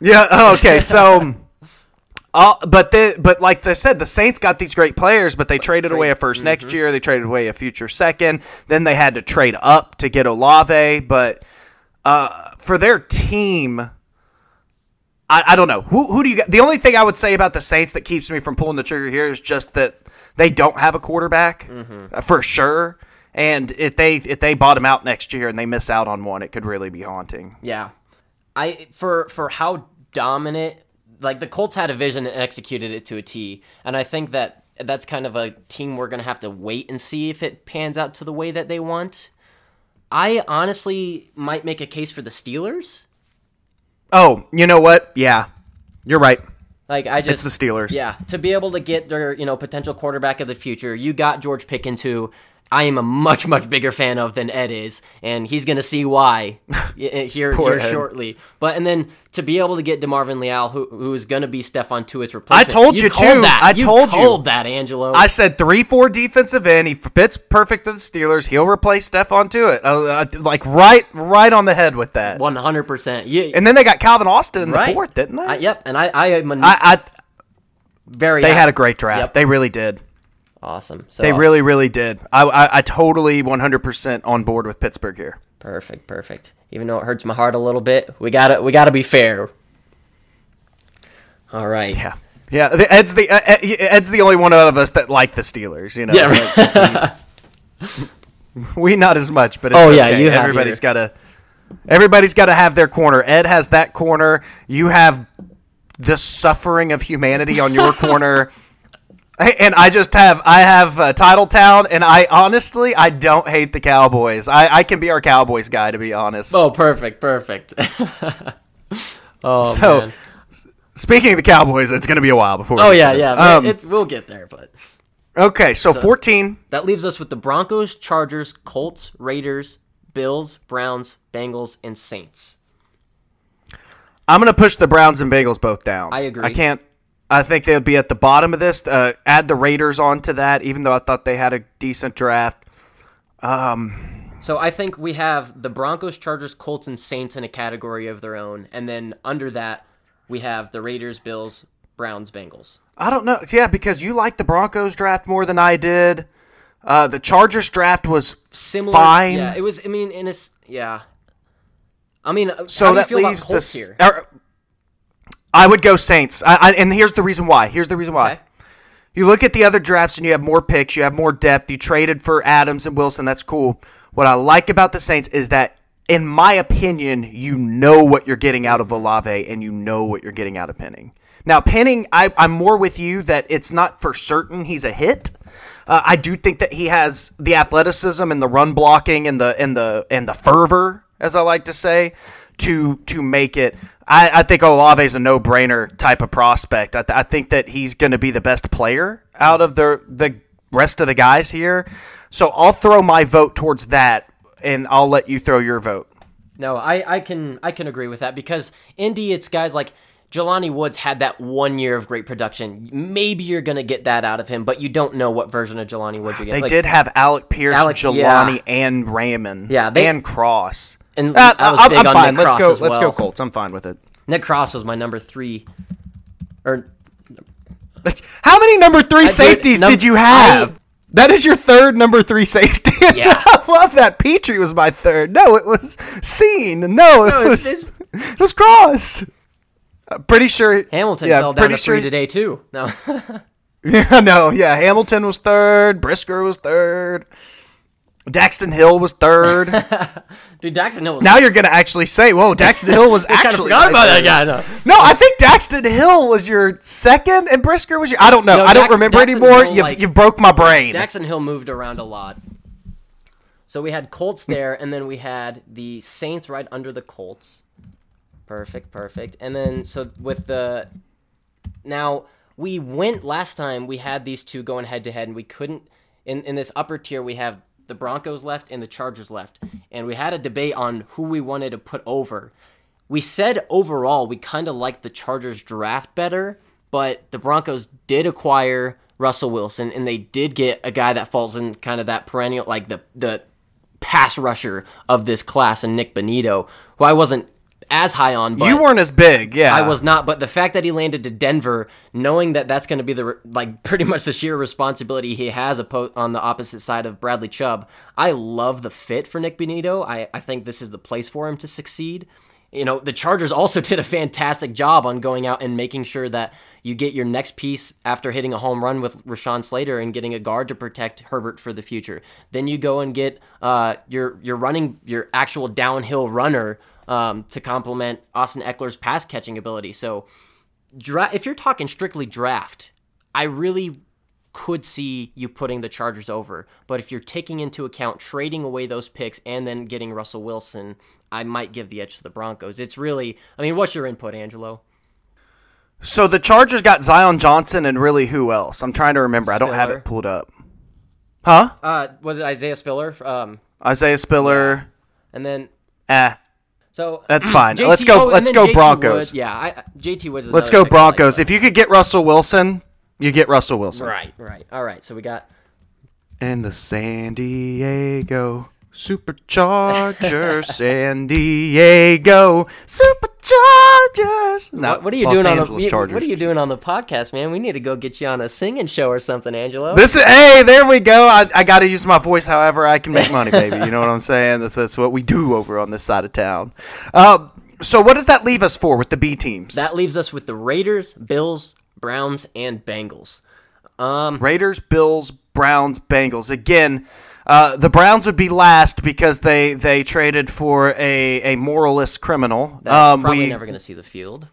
yeah. oh, Okay. So, uh, but the but like they said, the Saints got these great players, but they traded away a 1st next year. They traded away a future second. Then they had to trade up to get Olave. But uh, for their team, I, I don't know who who do you. The only thing I would say about the Saints that keeps me from pulling the trigger here is just that they don't have a quarterback uh, for sure. And if they if they bottom out next year and they miss out on one, it could really be haunting. yeah, I for for how dominant like the Colts had a vision and executed it to a T, and I think that that's kind of a team we're gonna have to wait and see if it pans out to the way that they want. I honestly might make a case for the Steelers. Oh, you know what? Yeah, you're right. Like I just It's the Steelers. Yeah, to be able to get their you know potential quarterback of the future, you got George Pickens, who I am a much much bigger fan of than Ed is, and he's gonna see why here here Ed. shortly. But and then to be able to get Demarvin Leal, who who is gonna be Stephon Tuitt's replacement. I told you, called too. That. I you told you. that, Angelo. I said three four defensive end. He fits perfect to the Steelers. He'll replace Stephon Tuitt. Uh, uh, like right right on the head with that. one hundred percent. Yeah, And then they got Calvin Austin in right. the fourth, didn't they? I, yep, and I I am a, I, I very. they had a great draft. Yep. They really did. Awesome. So They really really did. I I, I totally 100% on board with Pittsburgh here. Perfect, perfect. Even though it hurts my heart a little bit, we gotta we gotta be fair. All right. Yeah. Yeah, Ed's the uh, Ed's the only one out of us that like the Steelers. You know, Yeah. Like, we not as much, but it's Oh, yeah, okay. you everybody's got to everybody's got to have their corner. Ed has that corner. You have the suffering of humanity on your corner. And I just have I have uh, Titletown, and I honestly I don't hate the Cowboys. I, I can be our Cowboys guy to be honest. oh, perfect, perfect. oh so man. speaking of the Cowboys, it's going to be a while before. we Oh yeah, yeah. Um, it's we'll get there, but okay, so, 14. that leaves us with the Broncos, Chargers, Colts, Raiders, Bills, Browns, Bengals, and Saints. I'm going to push the Browns and Bengals both down. I agree. I can't. I think they'll be at the bottom of this. Uh, add the Raiders onto that, even though I thought they had a decent draft. So I think we have the Broncos, Chargers, Colts, and Saints in a category of their own, and then under that we have the Raiders, Bills, Browns, Bengals. I don't know. Yeah, because you like the Broncos draft more than I did. Uh, the Chargers draft was Similar. fine. Yeah, it was. I mean, in a yeah. I mean, so do you that feel leaves the. here? er, I would go Saints. I, I, and here's the reason why. Here's the reason why. Okay. You look at the other drafts and you have more picks, you have more depth. You traded for Adams and Wilson. That's cool. What I like about the Saints is that, in my opinion, you know what you're getting out of Olave and you know what you're getting out of Penning. Now, Penning, I, I'm more with you that it's not for certain he's a hit. Uh, I do think that he has the athleticism and the run blocking and the and the and the fervor, as I like to say, to to make it. I, I think Olave is a no brainer type of prospect. I, th- I think that he's going to be the best player out of the the rest of the guys here. So I'll throw my vote towards that, and I'll let you throw your vote. No, I, I can I can agree with that because Indy, it's guys like Jelani Woods had that one year of great production. Maybe you're gonna get that out of him, but you don't know what version of Jelani Woods you're They. Like, did have Alec Pierce, Alec- Jelani, yeah. and Raymond. Yeah, they- and Cross. And Uh, I was I'm, big I'm on fine. Nick Let's Cross go. as Let's go. Colts. I'm fine with it. Nick Cross was my number three, or How many number three I did- safeties num- did you have? I- that is your third number three safety. Yeah. I love that. Pitre was my third. No, it was Cine. No, it No, was it's- it was Cross. Uh, pretty sure Hamilton yeah, fell down to three today too. No, Yeah, no, yeah. Hamilton was third. Brisker was third. Daxton Hill was third. dude, Daxton Hill was. now you're gonna actually say, "Whoa, Daxton Hill was I kind of actually." forgot about that guy. No. No, I think Daxton Hill was your second, and Brisker was your. I don't know. No, I don't Dax- remember Daxton anymore. Hill, you like- you broke my brain. Daxton Hill moved around a lot. So we had Colts there, and then we had the Saints right under the Colts. Perfect, perfect. And then so with the now we went last time we had these two going head to head, and we couldn't in in this upper tier we have the Broncos left and the Chargers left, and we had a debate on who we wanted to put over. We said overall we kind of liked the Chargers draft better, but the Broncos did acquire Russell Wilson, and they did get a guy that falls in kind of that perennial like the the pass rusher of this class, and Nik Bonitto, who I wasn't as high on, but you weren't as big, yeah. I was not, but the fact that he landed to Denver, knowing that that's going to be the like pretty much the sheer responsibility he has on the opposite side of Bradley Chubb, I love the fit for Nik Bonitto. I, I think this is the place for him to succeed. You know, the Chargers also did a fantastic job on going out and making sure that you get your next piece after hitting a home run with Rashawn Slater and getting a guard to protect Herbert for the future. Then you go and get uh, your your running your actual downhill runner um, to complement Austin Ekeler's pass catching ability. So, dra- if you're talking strictly draft, I really could see you putting the Chargers over. But if you're taking into account trading away those picks and then getting Russell Wilson, I might give the edge to the Broncos. It's really, I mean, what's your input, Angelo? So the Chargers got Zion Johnson and really who else? I'm trying to remember. I don't have it pulled up. Huh? Uh, was it Isaiah Spiller? Um, Isaiah Spiller. and then Eh. So That's fine. JT Let's go- oh, let's go JT Broncos. Wood. Yeah, I, JT Woods. Is Let's go I like, Broncos. if you could get Russell Wilson, you get Russell Wilson. right, right, all right. So we got And the San Diego Superchargers, San Diego Superchargers. No, what, what are you Los doing on the Chargers. What are you doing on the podcast, man? We need to go get you on a singing show or something, Angelo. This is hey, there we go. I, I got to use my voice however I can make money, baby. You know what I'm saying? That's that's what we do over on this side of town. Uh, so what does that leave us for with the B teams? That leaves us with the Raiders, Bills, Browns, and Bengals. Um, Raiders, Bills, Browns, Bengals. Again, uh, the Browns would be last because they they traded for a a moralist criminal. that's um, probably we, never going to see the field.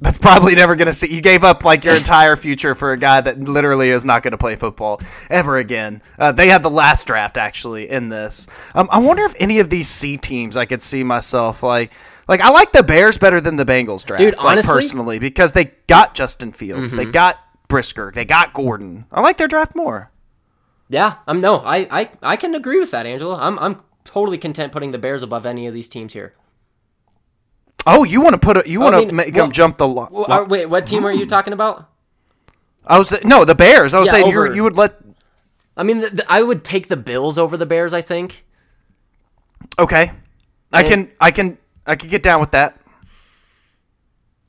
That's probably never going to see. You gave up like your entire future for a guy that literally is not going to play football ever again. Uh, they had the last draft actually in this. Um, I wonder if any of these C teams I could see myself like. Like I like the Bears better than the Bengals draft, Dude, honestly- Mm-hmm. personally, because they got Justin Fields, they got Brisker, they got Gordon. I like their draft more. Yeah, I'm no, I, I, I can agree with that, Angelo. I'm, I'm totally content putting the Bears above any of these teams here. Oh, you want to put a, you want to mean, make well- them jump the line? Well, are- wait, what team are you hmm. talking about? I was no the Bears. I was Yeah, saying you over- you would let. I mean, the, the- I would take the Bills over the Bears. I think. Okay, I can I can I can get down with that.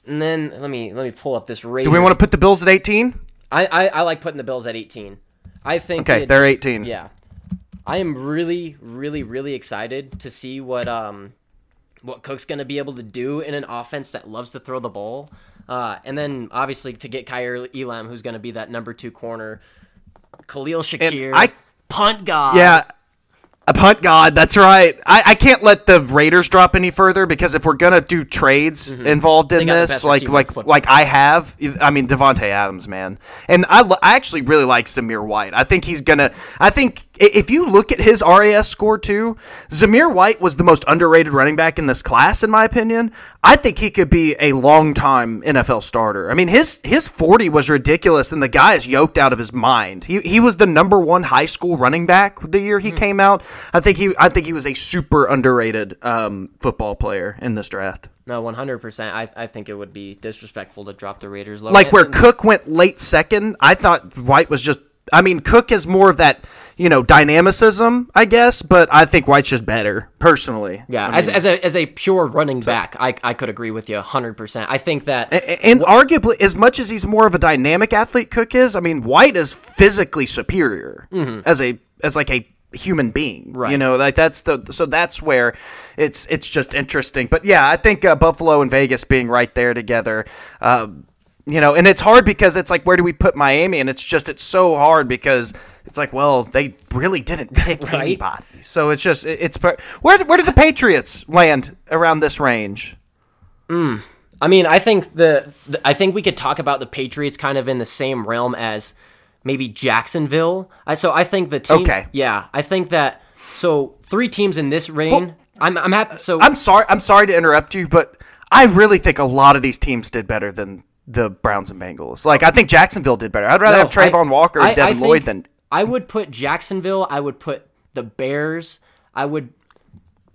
And then let me let me pull up this Raiders. Do we want to put the Bills at eighteen? I, I I like putting the Bills at 18. I think. Okay, the- they're 18. Yeah, I am really, really, really excited to see what um what Cook's going to be able to do in an offense that loves to throw the ball. Uh, and then obviously to get Kaiir Elam, who's going to be that number two corner. Khalil Shakir, I- punt god. Yeah, a punt god. That's right. I, I can't let the Raiders drop any further because if we're gonna do trades involved in Mm-hmm. Got the this, like like like I have, I mean Davante Adams, man, and I, I actually really like Zamir White. I think he's gonna. I think if you look at his RAS score too, Zamir White was the most underrated running back in this class, in my opinion. I think he could be a long time NFL starter. I mean his his forty was ridiculous, and the guy is yoked out of his mind. He he was the number one high school running back the year he came out. I think he I think he was a super underrated um, football player in this draft. No, one hundred percent. I I think it would be disrespectful to drop the Raiders low. Like where Cook went late second, I thought White was just. I mean, Cook is more of that, you know, dynamicism, I guess, but I think White's just better, personally. Yeah, I as, mean- as a as a pure running back, I I could agree with you hundred percent. I think that A- And arguably, as much as he's more of a dynamic athlete, Cook is. I mean, White is physically superior as a as like a human being. Right you Mm-hmm. Know, like that's the so that's where it's it's just interesting. But yeah, I think uh, Buffalo and Vegas being right there together. Um, you know, and it's hard because it's like, where do we put Miami? And it's just, it's so hard because it's like, well, they really didn't pick Right. anybody. So it's just, it's, where, where did the Patriots land around this range? Hmm. I mean, I think the, the I think we could talk about the Patriots kind of in the same realm as maybe Jacksonville. I so I think the team. Okay. Yeah, I think that. So three teams in this reign. I'm I'm happy. So I'm sorry. I'm sorry to interrupt you, but I really think a lot of these teams did better than the Browns and Bengals. Like I think Jacksonville did better. I'd rather No, have Travon I- Walker and Devin Lloyd than. I would put Jacksonville. I would put the Bears. I would.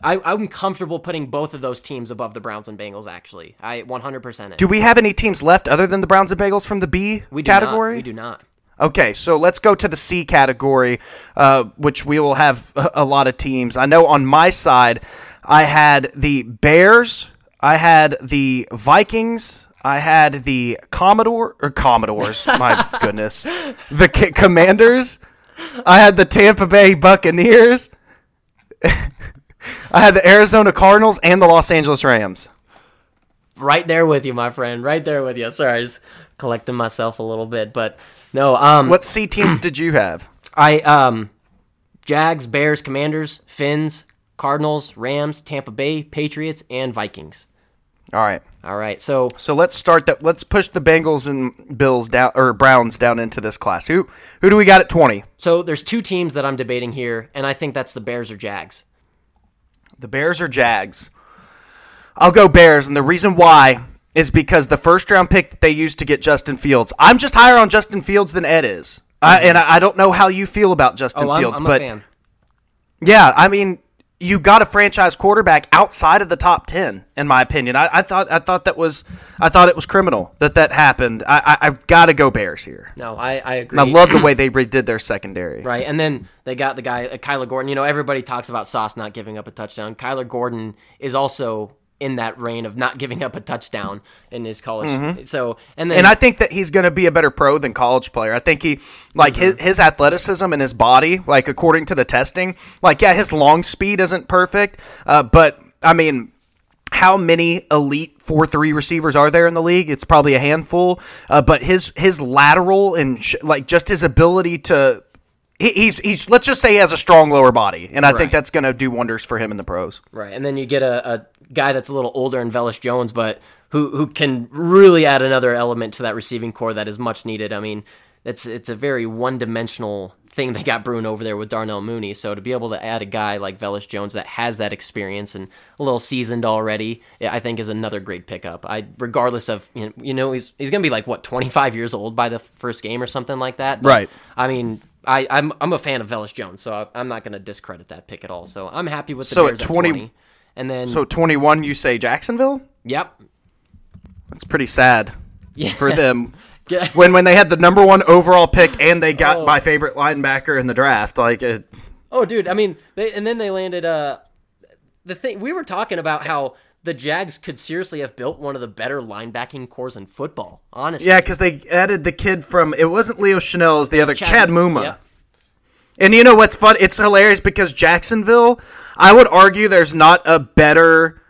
I, I'm comfortable putting both of those teams above the Browns and Bengals. Actually, I 100% it. Do we have any teams left other than the Browns and Bengals from the B we category? Not, we do not. Okay, so let's go to the C category, uh, which we will have a, a lot of teams. I know on my side, I had the Bears, I had the Vikings, I had the Commodore or Commodores. my goodness, the C- Commanders. I had the Tampa Bay Buccaneers. I had the Arizona Cardinals and the Los Angeles Rams. Right there with you, my friend. Right there with you. Sorry, I was collecting myself a little bit, but no. Um, What C teams did you have? I um, Jags, Bears, Commanders, Finns, Cardinals, Rams, Tampa Bay, Patriots, and Vikings. All right. All right, so So let's start that. Let's push the Bengals and Bills down or Browns down into this class. Who who do we got at twenty? so there's two teams that I'm debating here, and I think that's the Bears or Jags. The Bears or Jags? I'll go Bears, and the reason why is because the first round pick that they used to get Justin Fields. I'm just higher on Justin Fields than Ed is, I, and I, I don't know how you feel about Justin Oh, I'm, Fields, I'm but a fan. yeah, I mean. You got a franchise quarterback outside of the top ten, in my opinion. I, I thought I thought that was I thought it was criminal that that happened. I, I I've got to go Bears here. No, I I agree. And I love the way they redid their secondary. Right, and then they got the guy uh, Kyler Gordon. You know, everybody talks about Sauce not giving up a touchdown. Kyler Gordon is also in that reign of not giving up a touchdown in his college. So, and then Mm-hmm. And I think that he's going to be a better pro than college player. I think he, like his his athleticism and his body, like according to the testing, like yeah, his long speed isn't perfect, uh, but I mean, how many elite four three receivers are there in the league? It's probably a handful. Uh, but his his lateral and sh- like just his ability to. He- He's he's let's just say he has a strong lower body, and I Right. think that's going to do wonders for him in the pros. right, and then you get a, a guy that's a little older in Velus Jones, but who who can really add another element to that receiving core that is much needed. I mean, it's it's a very one dimensional thing they got Bruin over there with Darnell Mooney. So to be able to add a guy like Velus Jones that has that experience and a little seasoned already, I think is another great pickup. I regardless of you know, you know he's he's gonna be like what 25 years old by the first game or something like that. But, Right. I mean. I, I'm I'm a fan of Velus Jones, so I, I'm not going to discredit that pick at all. So I'm happy with the So Bears at 20 20, and then So twenty one, you say Jacksonville? yep, That's pretty sad yeah, for them. When when they had the number one overall pick and they got Oh. my favorite linebacker in the draft. Like, it, Oh, dude. I mean, they, and then they landed. Uh, the thing we were talking about how the Jags could seriously have built one of the better linebacking cores in football. Honestly, yeah, because they added the kid from it wasn't Leo Chenal, it was the other Chad, Muma. Yep. And you know what's fun? It's hilarious because Jacksonville, I would argue there's not a better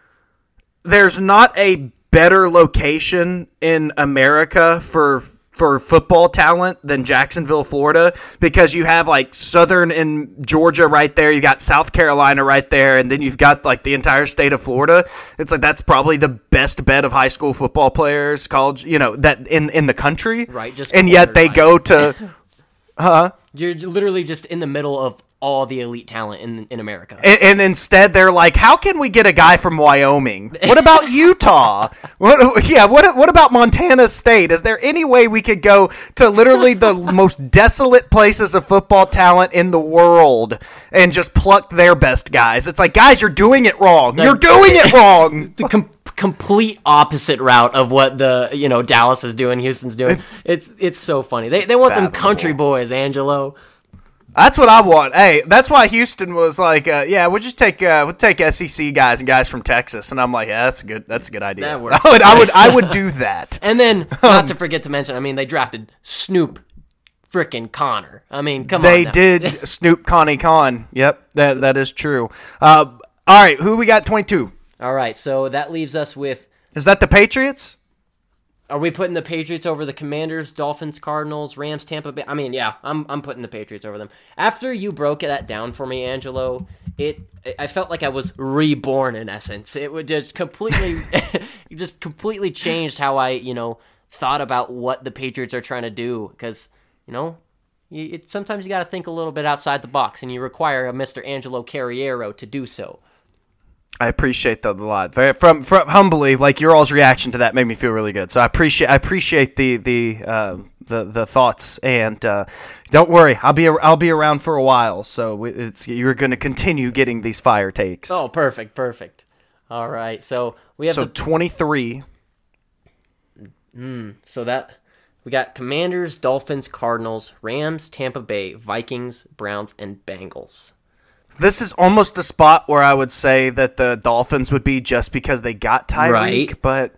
there's not a better location in America for for football talent than Jacksonville, Florida, because you have like Southern and Georgia right there, you got South Carolina right there, and then you've got like the entire state of Florida. It's like that's probably the best bed of high school football players, college, you know, that in in the country. Right, just and yet they go to huh? You're literally just in the middle of all the elite talent in in America. And, and instead, they're like, "How can we get a guy from Wyoming? What about Utah? what, yeah, what what about Montana State? Is there any way we could go to literally the most desolate places of football talent in the world and just pluck their best guys? It's like, guys, you're doing it wrong. You're doing it wrong. The com- complete opposite route of what the you know Dallas is doing, Houston's doing. It's it's so funny. They they want them country boys, Angelo. That's what I want. Hey, that's why Houston was like, uh, "Yeah, we'll just take uh, we'll take SEC guys and guys from Texas." And I'm like, "Yeah, that's a good. That's a good idea. That works. I would, I would, I would do that." And then, not to forget to mention, I mean, they drafted Snoop freaking Conner. I mean, come They on. now. did Snoop Connie Con. Yep, that that is true. Uh, all right, who we got? Twenty two. All right, so that leaves us with Is that the Patriots? Are we putting the Patriots over the Commanders, Dolphins, Cardinals, Rams, Tampa Bay? I mean, yeah, I'm I'm putting the Patriots over them. After you broke that down for me, Angelo, it I felt like I was reborn in essence. It would just completely just completely changed how I, you know, thought about what the Patriots are trying to do cuz, you know, you, it, sometimes you got to think a little bit outside the box and you require a Mr. Angelo Carriero to do so. I appreciate that a lot. Very, from from humbly, like your all's reaction to that made me feel really good. So I appreciate I appreciate the the uh, the the thoughts and uh, don't worry, I'll be I'll be around for a while. So it's you're going to continue getting these fire takes. Oh, perfect, perfect. All right. So, we have so the 23. So that we got Commanders, Dolphins, Cardinals, Rams, Tampa Bay, Vikings, Browns, and Bengals. This is almost a spot where I would say that the Dolphins would be just because they got Tyreek, Right. but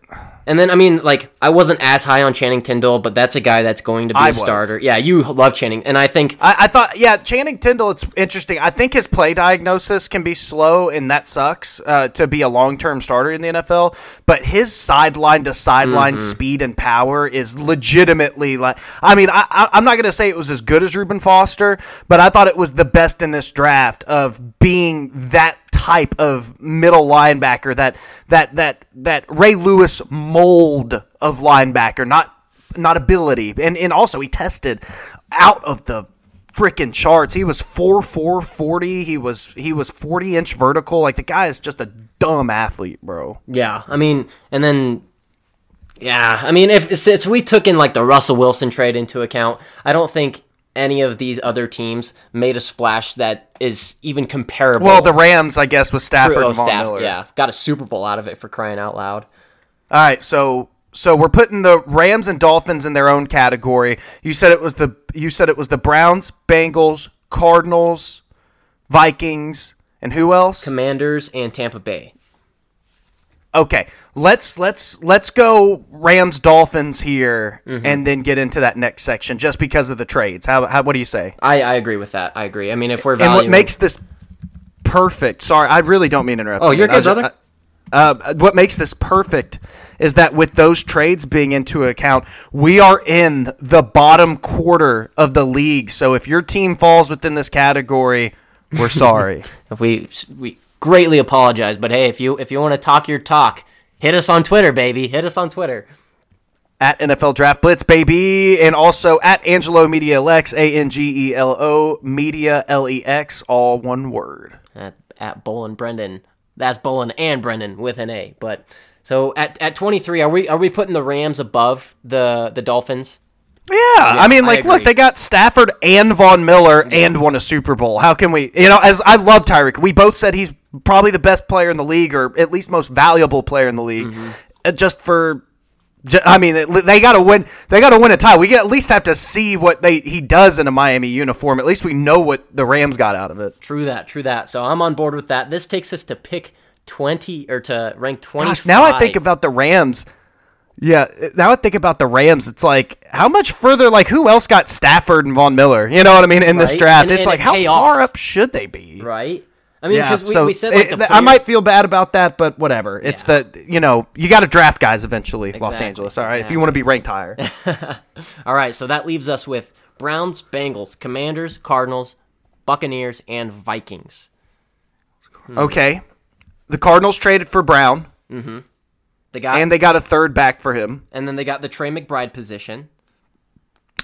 And then I mean, like I wasn't as high on Channing Tindall, but that's a guy that's going to be I a was. starter. Yeah, you love Channing, and I think I, I thought, yeah, Channing Tindall. It's interesting. I think his play diagnosis can be slow, and that sucks uh, to be a long-term starter in the NFL. But his sideline to sideline Mm-hmm. speed and power is legitimately like. I mean, I, I, I'm not going to say it was as good as Reuben Foster, but I thought it was the best in this draft of being that type of middle linebacker that that that that Ray Lewis mold of linebacker, not not ability. And and also he tested out of the freaking charts. He was 4 4 40. He was he was 40 inch vertical. Like the guy is just a dumb athlete, bro. yeah, I mean, and then yeah, I mean, if since we took in like the Russell Wilson trade into account, I don't think any of these other teams made a splash that is even comparable. Well, the Rams, I guess, with Stafford oh, and Von staff, Miller. yeah, got a Super Bowl out of it for crying out loud. All right, so so we're putting the Rams and Dolphins in their own category. You said it was the you said it was the Browns, Bengals, Cardinals, Vikings, and who else? Commanders and Tampa Bay. Okay, let's let's let's go Rams Dolphins here, Mm-hmm. and then get into that next section just because of the trades. How, how what do you say? I, I agree with that. I agree. I mean, if we're And what makes this perfect? Sorry, I really don't mean to interrupt. Oh, you, you're good, brother. Uh, what makes this perfect is that with those trades being into account, we are in the bottom quarter of the league. So if your team falls within this category, we're sorry. if we we greatly apologize, but hey, if you if you want to talk your talk, hit us on Twitter, baby. Hit us on Twitter. at NFL Draft Blitz, baby, and also at Angelo Media Lex, A N G E L O Media L E X, all one word. At at Bolin Brendan. That's Bolin and Brendan with an A. But so at at 23, are we are we putting the Rams above the the Dolphins? Yeah, I mean, I like, look, they got Stafford and Von Miller and won a Super Bowl. How can we, you know, as I love Tyreek, we both said he's probably the best player in the league, or at least most valuable player in the league, Mm-hmm. uh, just for. I mean, they got to win. They got to win a tie. We at least have to see what they he does in a Miami uniform. At least we know what the Rams got out of it. True that, true that. So I'm on board with that. This takes us to pick 20 or to rank 20. Gosh, now I think about the Rams. Yeah, now I think about the Rams. It's like how much further? Like who else got Stafford and Von Miller? You know what I mean in this draft? and- it's and like it how far off. up should they be? right. I mean, Yeah, because we, so we said like it- the I might feel bad about that, but whatever. It's Yeah. the you know you got to draft guys eventually. Los Angeles, all right. If you want to be ranked higher, All right, so that leaves us with Browns, Bengals, Commanders, Cardinals, Buccaneers, and Vikings. Hmm. okay. The Cardinals traded for Brown, mm-hmm. They got and they got a third back for him. and then they got the Trey McBride position.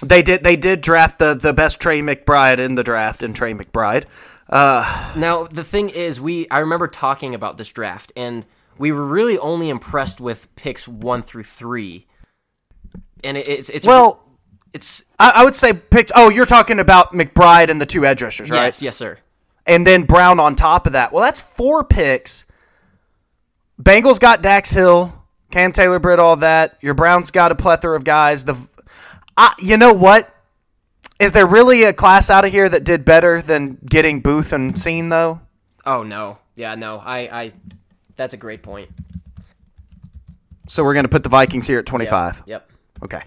They did. They did draft the the best Trey McBride in the draft, and Trey McBride. Uh, Now the thing is, we I remember talking about this draft, and we were really only impressed with picks one through three. And it, it's it's well, it's I, I would say picked. Oh, you're talking about McBride and the two edge rushers, right? yes yes sir. And then Brown on top of that. Well, that's four picks Bengals got Dax Hill, Cam Taylor Britt, all that. Your Browns got a plethora of guys. The, uh, you know what? Is there really a class out of here that did better than getting Booth and Cine though? Oh no, yeah, no. I, I, that's a great point. So we're gonna put the Vikings here at twenty five. Yep. Okay.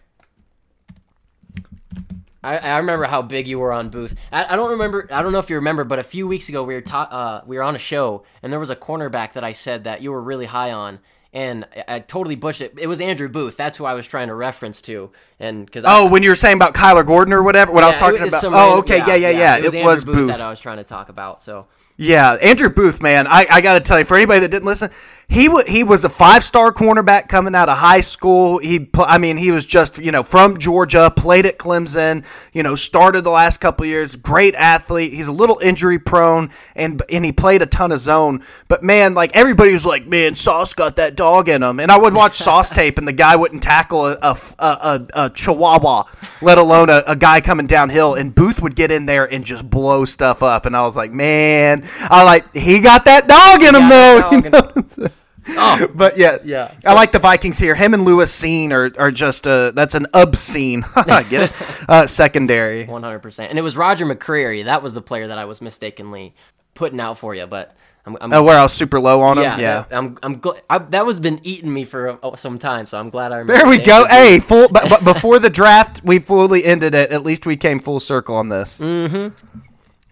I, I remember how big you were on Booth. I, I don't remember. I don't know if you remember, but a few weeks ago we were ta- uh, we were on a show, and there was a cornerback that I said that you were really high on, and I, I totally bushed it. It was Andrew Booth. That's who I was trying to reference to, and because Oh, when you were saying about Kyler Gordon or whatever, when I was talking about. Oh, okay, yeah, yeah, yeah. It was, It was Booth, Booth. that I was trying to talk about. So Yeah, Andrew Booth, man, I, I got to tell you, for anybody that didn't listen, he w- he was a five star cornerback coming out of high school. He, I mean, he was just you know from Georgia, played at Clemson, you know, started the last couple of years. Great athlete. He's a little injury prone, and and he played a ton of zone. But man, like everybody was like, man, Sauce got that dog in him, and I would watch Sauce tape, and the guy wouldn't tackle a a, a, a, a Chihuahua, let alone a, a guy coming downhill, and Booth would get in there and just blow stuff up, and I was like, man, I like he got that dog in him though. that you dog know? but yeah, Yeah. I like the Vikings here. Him and Lewis Cine are, are just uh that's an obscene. Get it? Uh, secondary. one hundred percent. And it was Roger McCreary. That was the player that I was mistakenly putting out for you, but. I'm, I'm Oh, where I was super low on him. yeah, Yeah. that- I'm. I'm. Gl- I, that was been eating me for uh, some time, so I'm glad I remember. There we go. Andrew Hey, full. But, but before the draft, we fully ended it. At least we came full circle on this. Booth.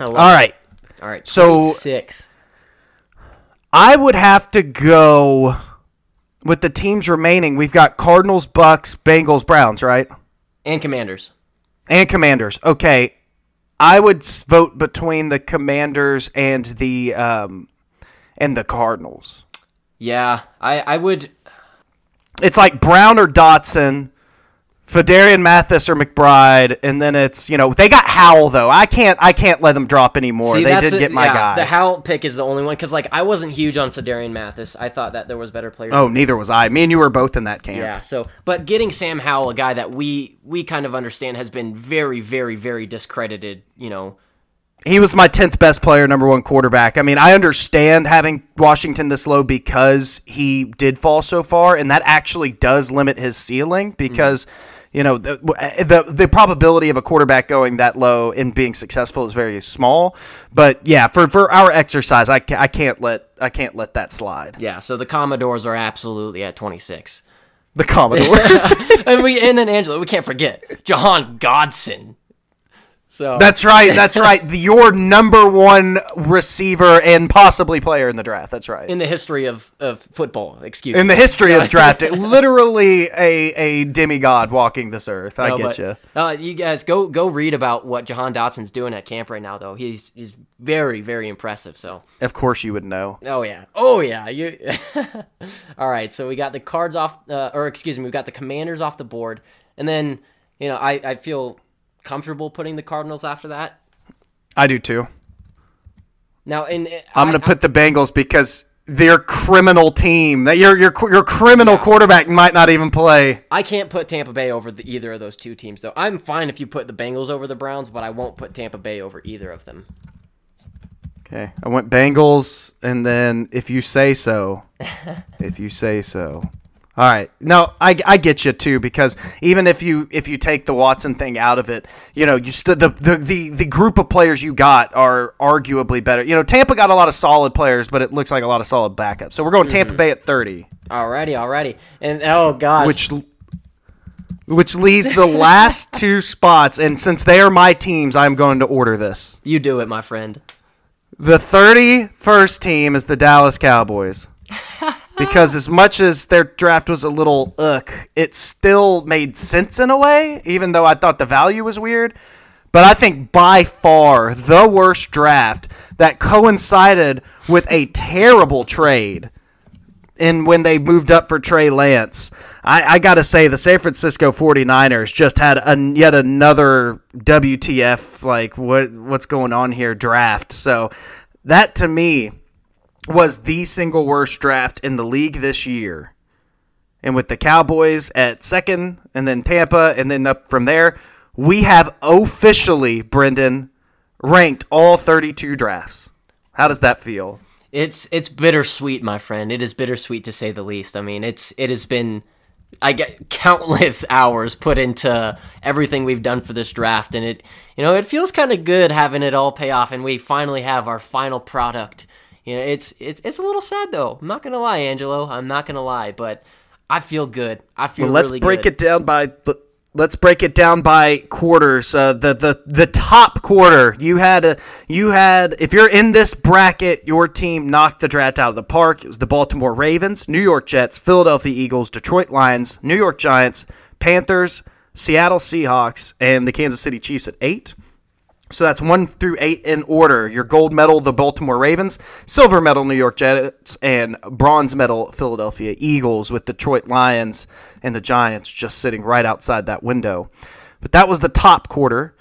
I love All it. right. All right. So- six. I would have to go with the teams remaining. We've got Cardinals, Bucks, Bengals, Browns, right? and Commanders. And Commanders. Okay. I would vote between the Commanders and the um and the Cardinals. Yeah, I. I would. It's like Brown or Dotson, Phidarian Mathis or McBride, and then it's you know they got Howell though. I can't I can't let them drop anymore. See, they did the- get my yeah, guy. The Howell pick is the only one because, like, I wasn't huge on Phidarian Mathis. I thought that there was better players. oh, neither was I. Me and you were both in that camp. Yeah, so but getting Sam Howell, a guy that we we kind of understand has been very, very, very discredited. You know, He was my tenth best player, number one quarterback. I mean, I understand having Washington this low because he did fall so far, and that actually does limit his ceiling mm-hmm. because. You know the, eh, the the probability of a quarterback going that low and being successful is very small, but yeah, for, for our exercise, I, ca- I can't let I can't let that slide. yeah. So the Commodores are absolutely at twenty six, The Commodores. and we and then Angelo, we can't forget Jahan Dotson. So That's right. That's right. The, your number one receiver and possibly player in the draft. That's right. in the history of, of football, excuse me. in me. the history of drafting, literally a, a demigod walking this earth. I No, get but, you. Uh, you guys go go read about what Jahan Dotson's doing at camp right now, though. He's he's very very impressive. So Of course, you would know. Oh yeah. Oh yeah. You. All right. So we got the cards off, uh, or excuse me, we got the Commanders off the board, and then you know I I feel comfortable putting the Cardinals after that. I do too. Now, in eh, I'm going to put the Bengals because they're criminal team. That your your your criminal quarterback might not even play. I can't put Tampa Bay over the, either of those two teams, though. I'm fine if you put the Bengals over the Browns, but I won't put Tampa Bay over either of them. Okay, I went Bengals, and then if you say so, if you say so. All right, no, I, I get you too because even if you if you take the Watson thing out of it, you know you still the, the the the group of players you got are arguably better. You know Tampa got a lot of solid players, but it looks like a lot of solid backups. So we're going Tampa mm-hmm. Bay at thirty, Alrighty, alrighty, and oh gosh, which which leaves the last two spots. And since they are my teams, I'm going to order this. you do it, my friend. The 31st team is the Dallas Cowboys. because as much as their draft was a little ugh, it still made sense in a way, even though I thought the value was weird. But I think by far the worst draft that coincided with a terrible trade and when they moved up for Trey Lance, I, I got to say the San Francisco 49ers just had a, yet another WTF like what what's going on here draft. So that to me was the single worst draft in the league this year. And with the Cowboys at second and then Tampa and then up from there, we have officially Brendan ranked all 32 drafts. How does that feel? It's it's bittersweet, my friend. It is bittersweet to say the least. I mean, it's it has been I get countless hours put into everything we've done for this draft, and it you know it feels kind of good having it all pay off, and we finally have our final product. You know, it's it's it's a little sad though. I'm not gonna lie, Angelo. I'm not gonna lie, but I feel good. I feel. Well, let's really break good. it down by let's break it down by quarters. Uh, the the the top quarter you had a you had if you're in this bracket, your team knocked the draft out of the park. It was the Baltimore Ravens, New York Jets, Philadelphia Eagles, Detroit Lions, New York Giants, Panthers, Seattle Seahawks, and the Kansas City Chiefs at eight. So that's one through eight in order. Your gold medal, the Baltimore Ravens, silver medal, New York Jets, and bronze medal, Philadelphia Eagles, with Detroit Lions and the Giants just sitting right outside that window. But that was the top quarter.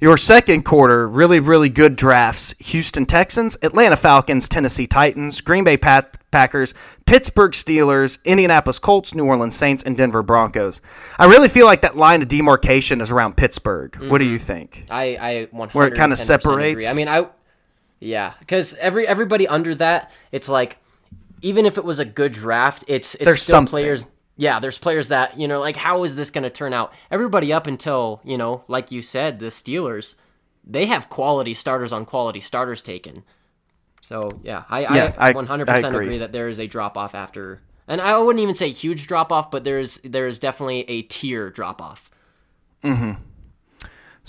Your second quarter, really, really good drafts Houston Texans, Atlanta Falcons, Tennessee Titans, Green Bay Pat- Packers, Pittsburgh Steelers, Indianapolis Colts, New Orleans Saints, and Denver Broncos. I really feel like that line of demarcation is around Pittsburgh. Mm-hmm. What do you think? I, I 100 Where it kind of separates? Agree. I mean, I, yeah, because every everybody under that, it's like, even if it was a good draft, it's it's There's still something. players yeah, there's players that, you know, like how is this going to turn out? Everybody up until, you know, like you said, the Steelers, they have quality starters on quality starters taken. So, yeah, I, Yeah, I I- 100% I agree. agree that there is a drop off after. And I wouldn't even say huge drop off, but there's there's definitely a tier drop off. Mm-hmm.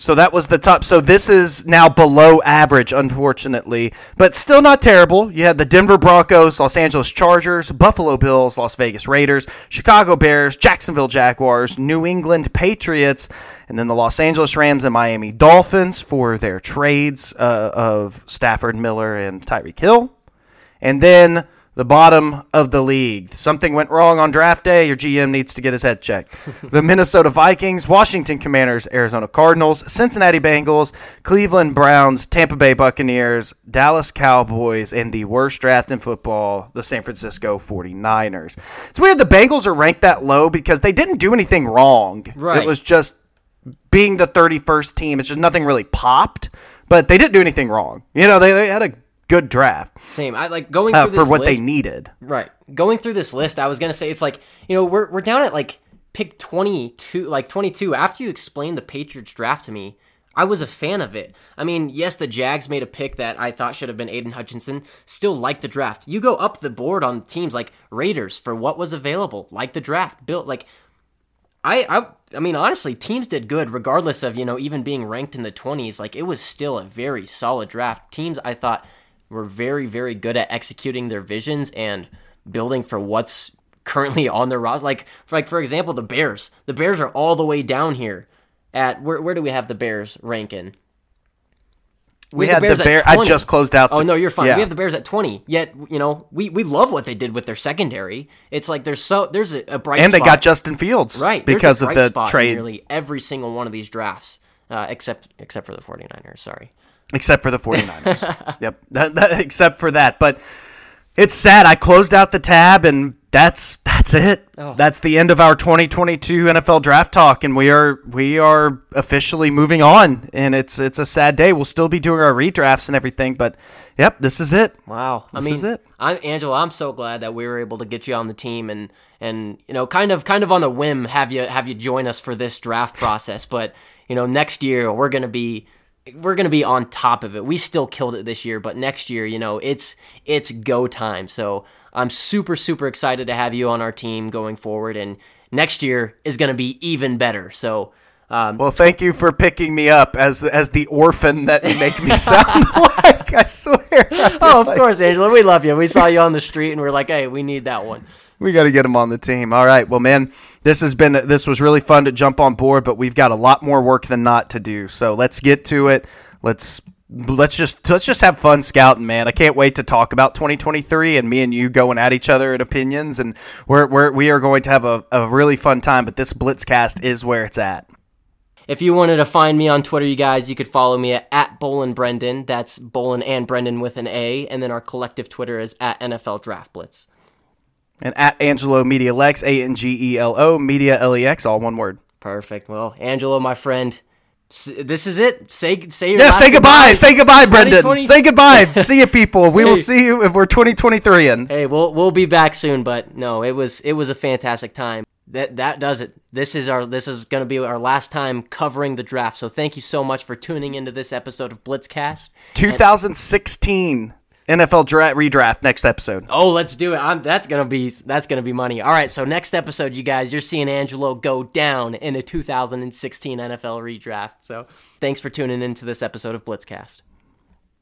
So that was the top. So this is now below average, unfortunately, but still not terrible. You had the Denver Broncos, Los Angeles Chargers, Buffalo Bills, Las Vegas Raiders, Chicago Bears, Jacksonville Jaguars, New England Patriots, and then the Los Angeles Rams and Miami Dolphins for their trades uh, of Stafford, Miller, and Tyreek Hill. And then the bottom of the league. Something went wrong on draft day. Your GM needs to get his head checked. the Minnesota Vikings, Washington Commanders, Arizona Cardinals, Cincinnati Bengals, Cleveland Browns, Tampa Bay Buccaneers, Dallas Cowboys, and the worst draft in football, the San Francisco 49ers. It's weird the Bengals are ranked that low because they didn't do anything wrong. Right. It was just being the 31st team. It's just nothing really popped, but they didn't do anything wrong. You know, they, they had a good draft Same. I like going uh, for this what list, they needed. Right. Going through this list, I was gonna say it's like you know we're we're down at like pick twenty two, like twenty two. After you explained the Patriots draft to me, I was a fan of it. I mean, yes, the Jags made a pick that I thought should have been Aidan Hutchinson. Still like the draft. You go up the board on teams like Raiders for what was available, like the draft built like. I, I I mean honestly teams did good regardless of you know even being ranked in the 20s like it was still a very solid draft teams I thought were very very good at executing their visions and building for what's currently on their roster like for like for example the Bears the Bears are all the way down here at where where do we have the Bears ranking We have had the Bears at Bear. I just closed out. Oh no, you're fine. Yeah. We have the Bears at 20. Yet, you know, we, we love what they did with their secondary. It's like there's so there's a, a bright and they spot. got Justin Fields, Right. Because of the trade, nearly every single one of these drafts, uh, except except for the 49ers. Sorry. Except for the 49ers. yep, that, that, except for that. But it's sad. I closed out the tab, and that's that's it. Oh. That's the end of our 2022 NFL draft talk, and we are we are officially moving on. And it's it's a sad day. We'll still be doing our redrafts and everything, but yep, this is it. Wow. I This mean, is it. I'm Angelo. I'm so glad that we were able to get you on the team and and you know, kind of kind of on a whim have you have you join us for this draft process. But you know, next year we're gonna be we're gonna be on top of it. We still killed it this year, but next year, you know, it's it's go time. So I'm super super excited to have you on our team going forward, and next year is gonna be even better. So. Um, Well, thank you for picking me up as as the orphan that you make me sound like. I swear. oh, of course, Angelo. We love you. We saw you on the street, and we're like, "Hey, we need that one." We got to get him on the team. All right. Well, man, this has been this was really fun to jump on board, but we've got a lot more work than not to do. So let's get to it. Let's let's just let's just have fun scouting, man. I can't wait to talk about 2023 and me and you going at each other in opinions, and we're, we're we are going to have a, a really fun time. But this Blitzcast is where it's at. If you wanted to find me on Twitter, you guys, you could follow me at, at Bolin Brendan. That's Bolin and Brendan with an A. And then our collective Twitter is at NFL Draft Blitz. And at Angelo Media Lex, A N G E L O Media L E X, all one word. Perfect. Well, Angelo, my friend, this is it. Say say your Yeah, say goodbye. Say goodbye, Brendan. Say goodbye. see you, people. We will see you if we're 2023 in. Hey, we'll we'll be back soon, but no, it was it was a fantastic time. That that does it. This is our this is going to be our last time covering the draft. So thank you so much for tuning into this episode of Blitzcast. 2016 NFL dra- redraft next episode. Oh, let's do it. I'm, that's gonna be that's gonna be money. All right, so next episode, you guys, you're seeing Angelo go down in a 2016 NFL redraft. So thanks for tuning into this episode of Blitzcast.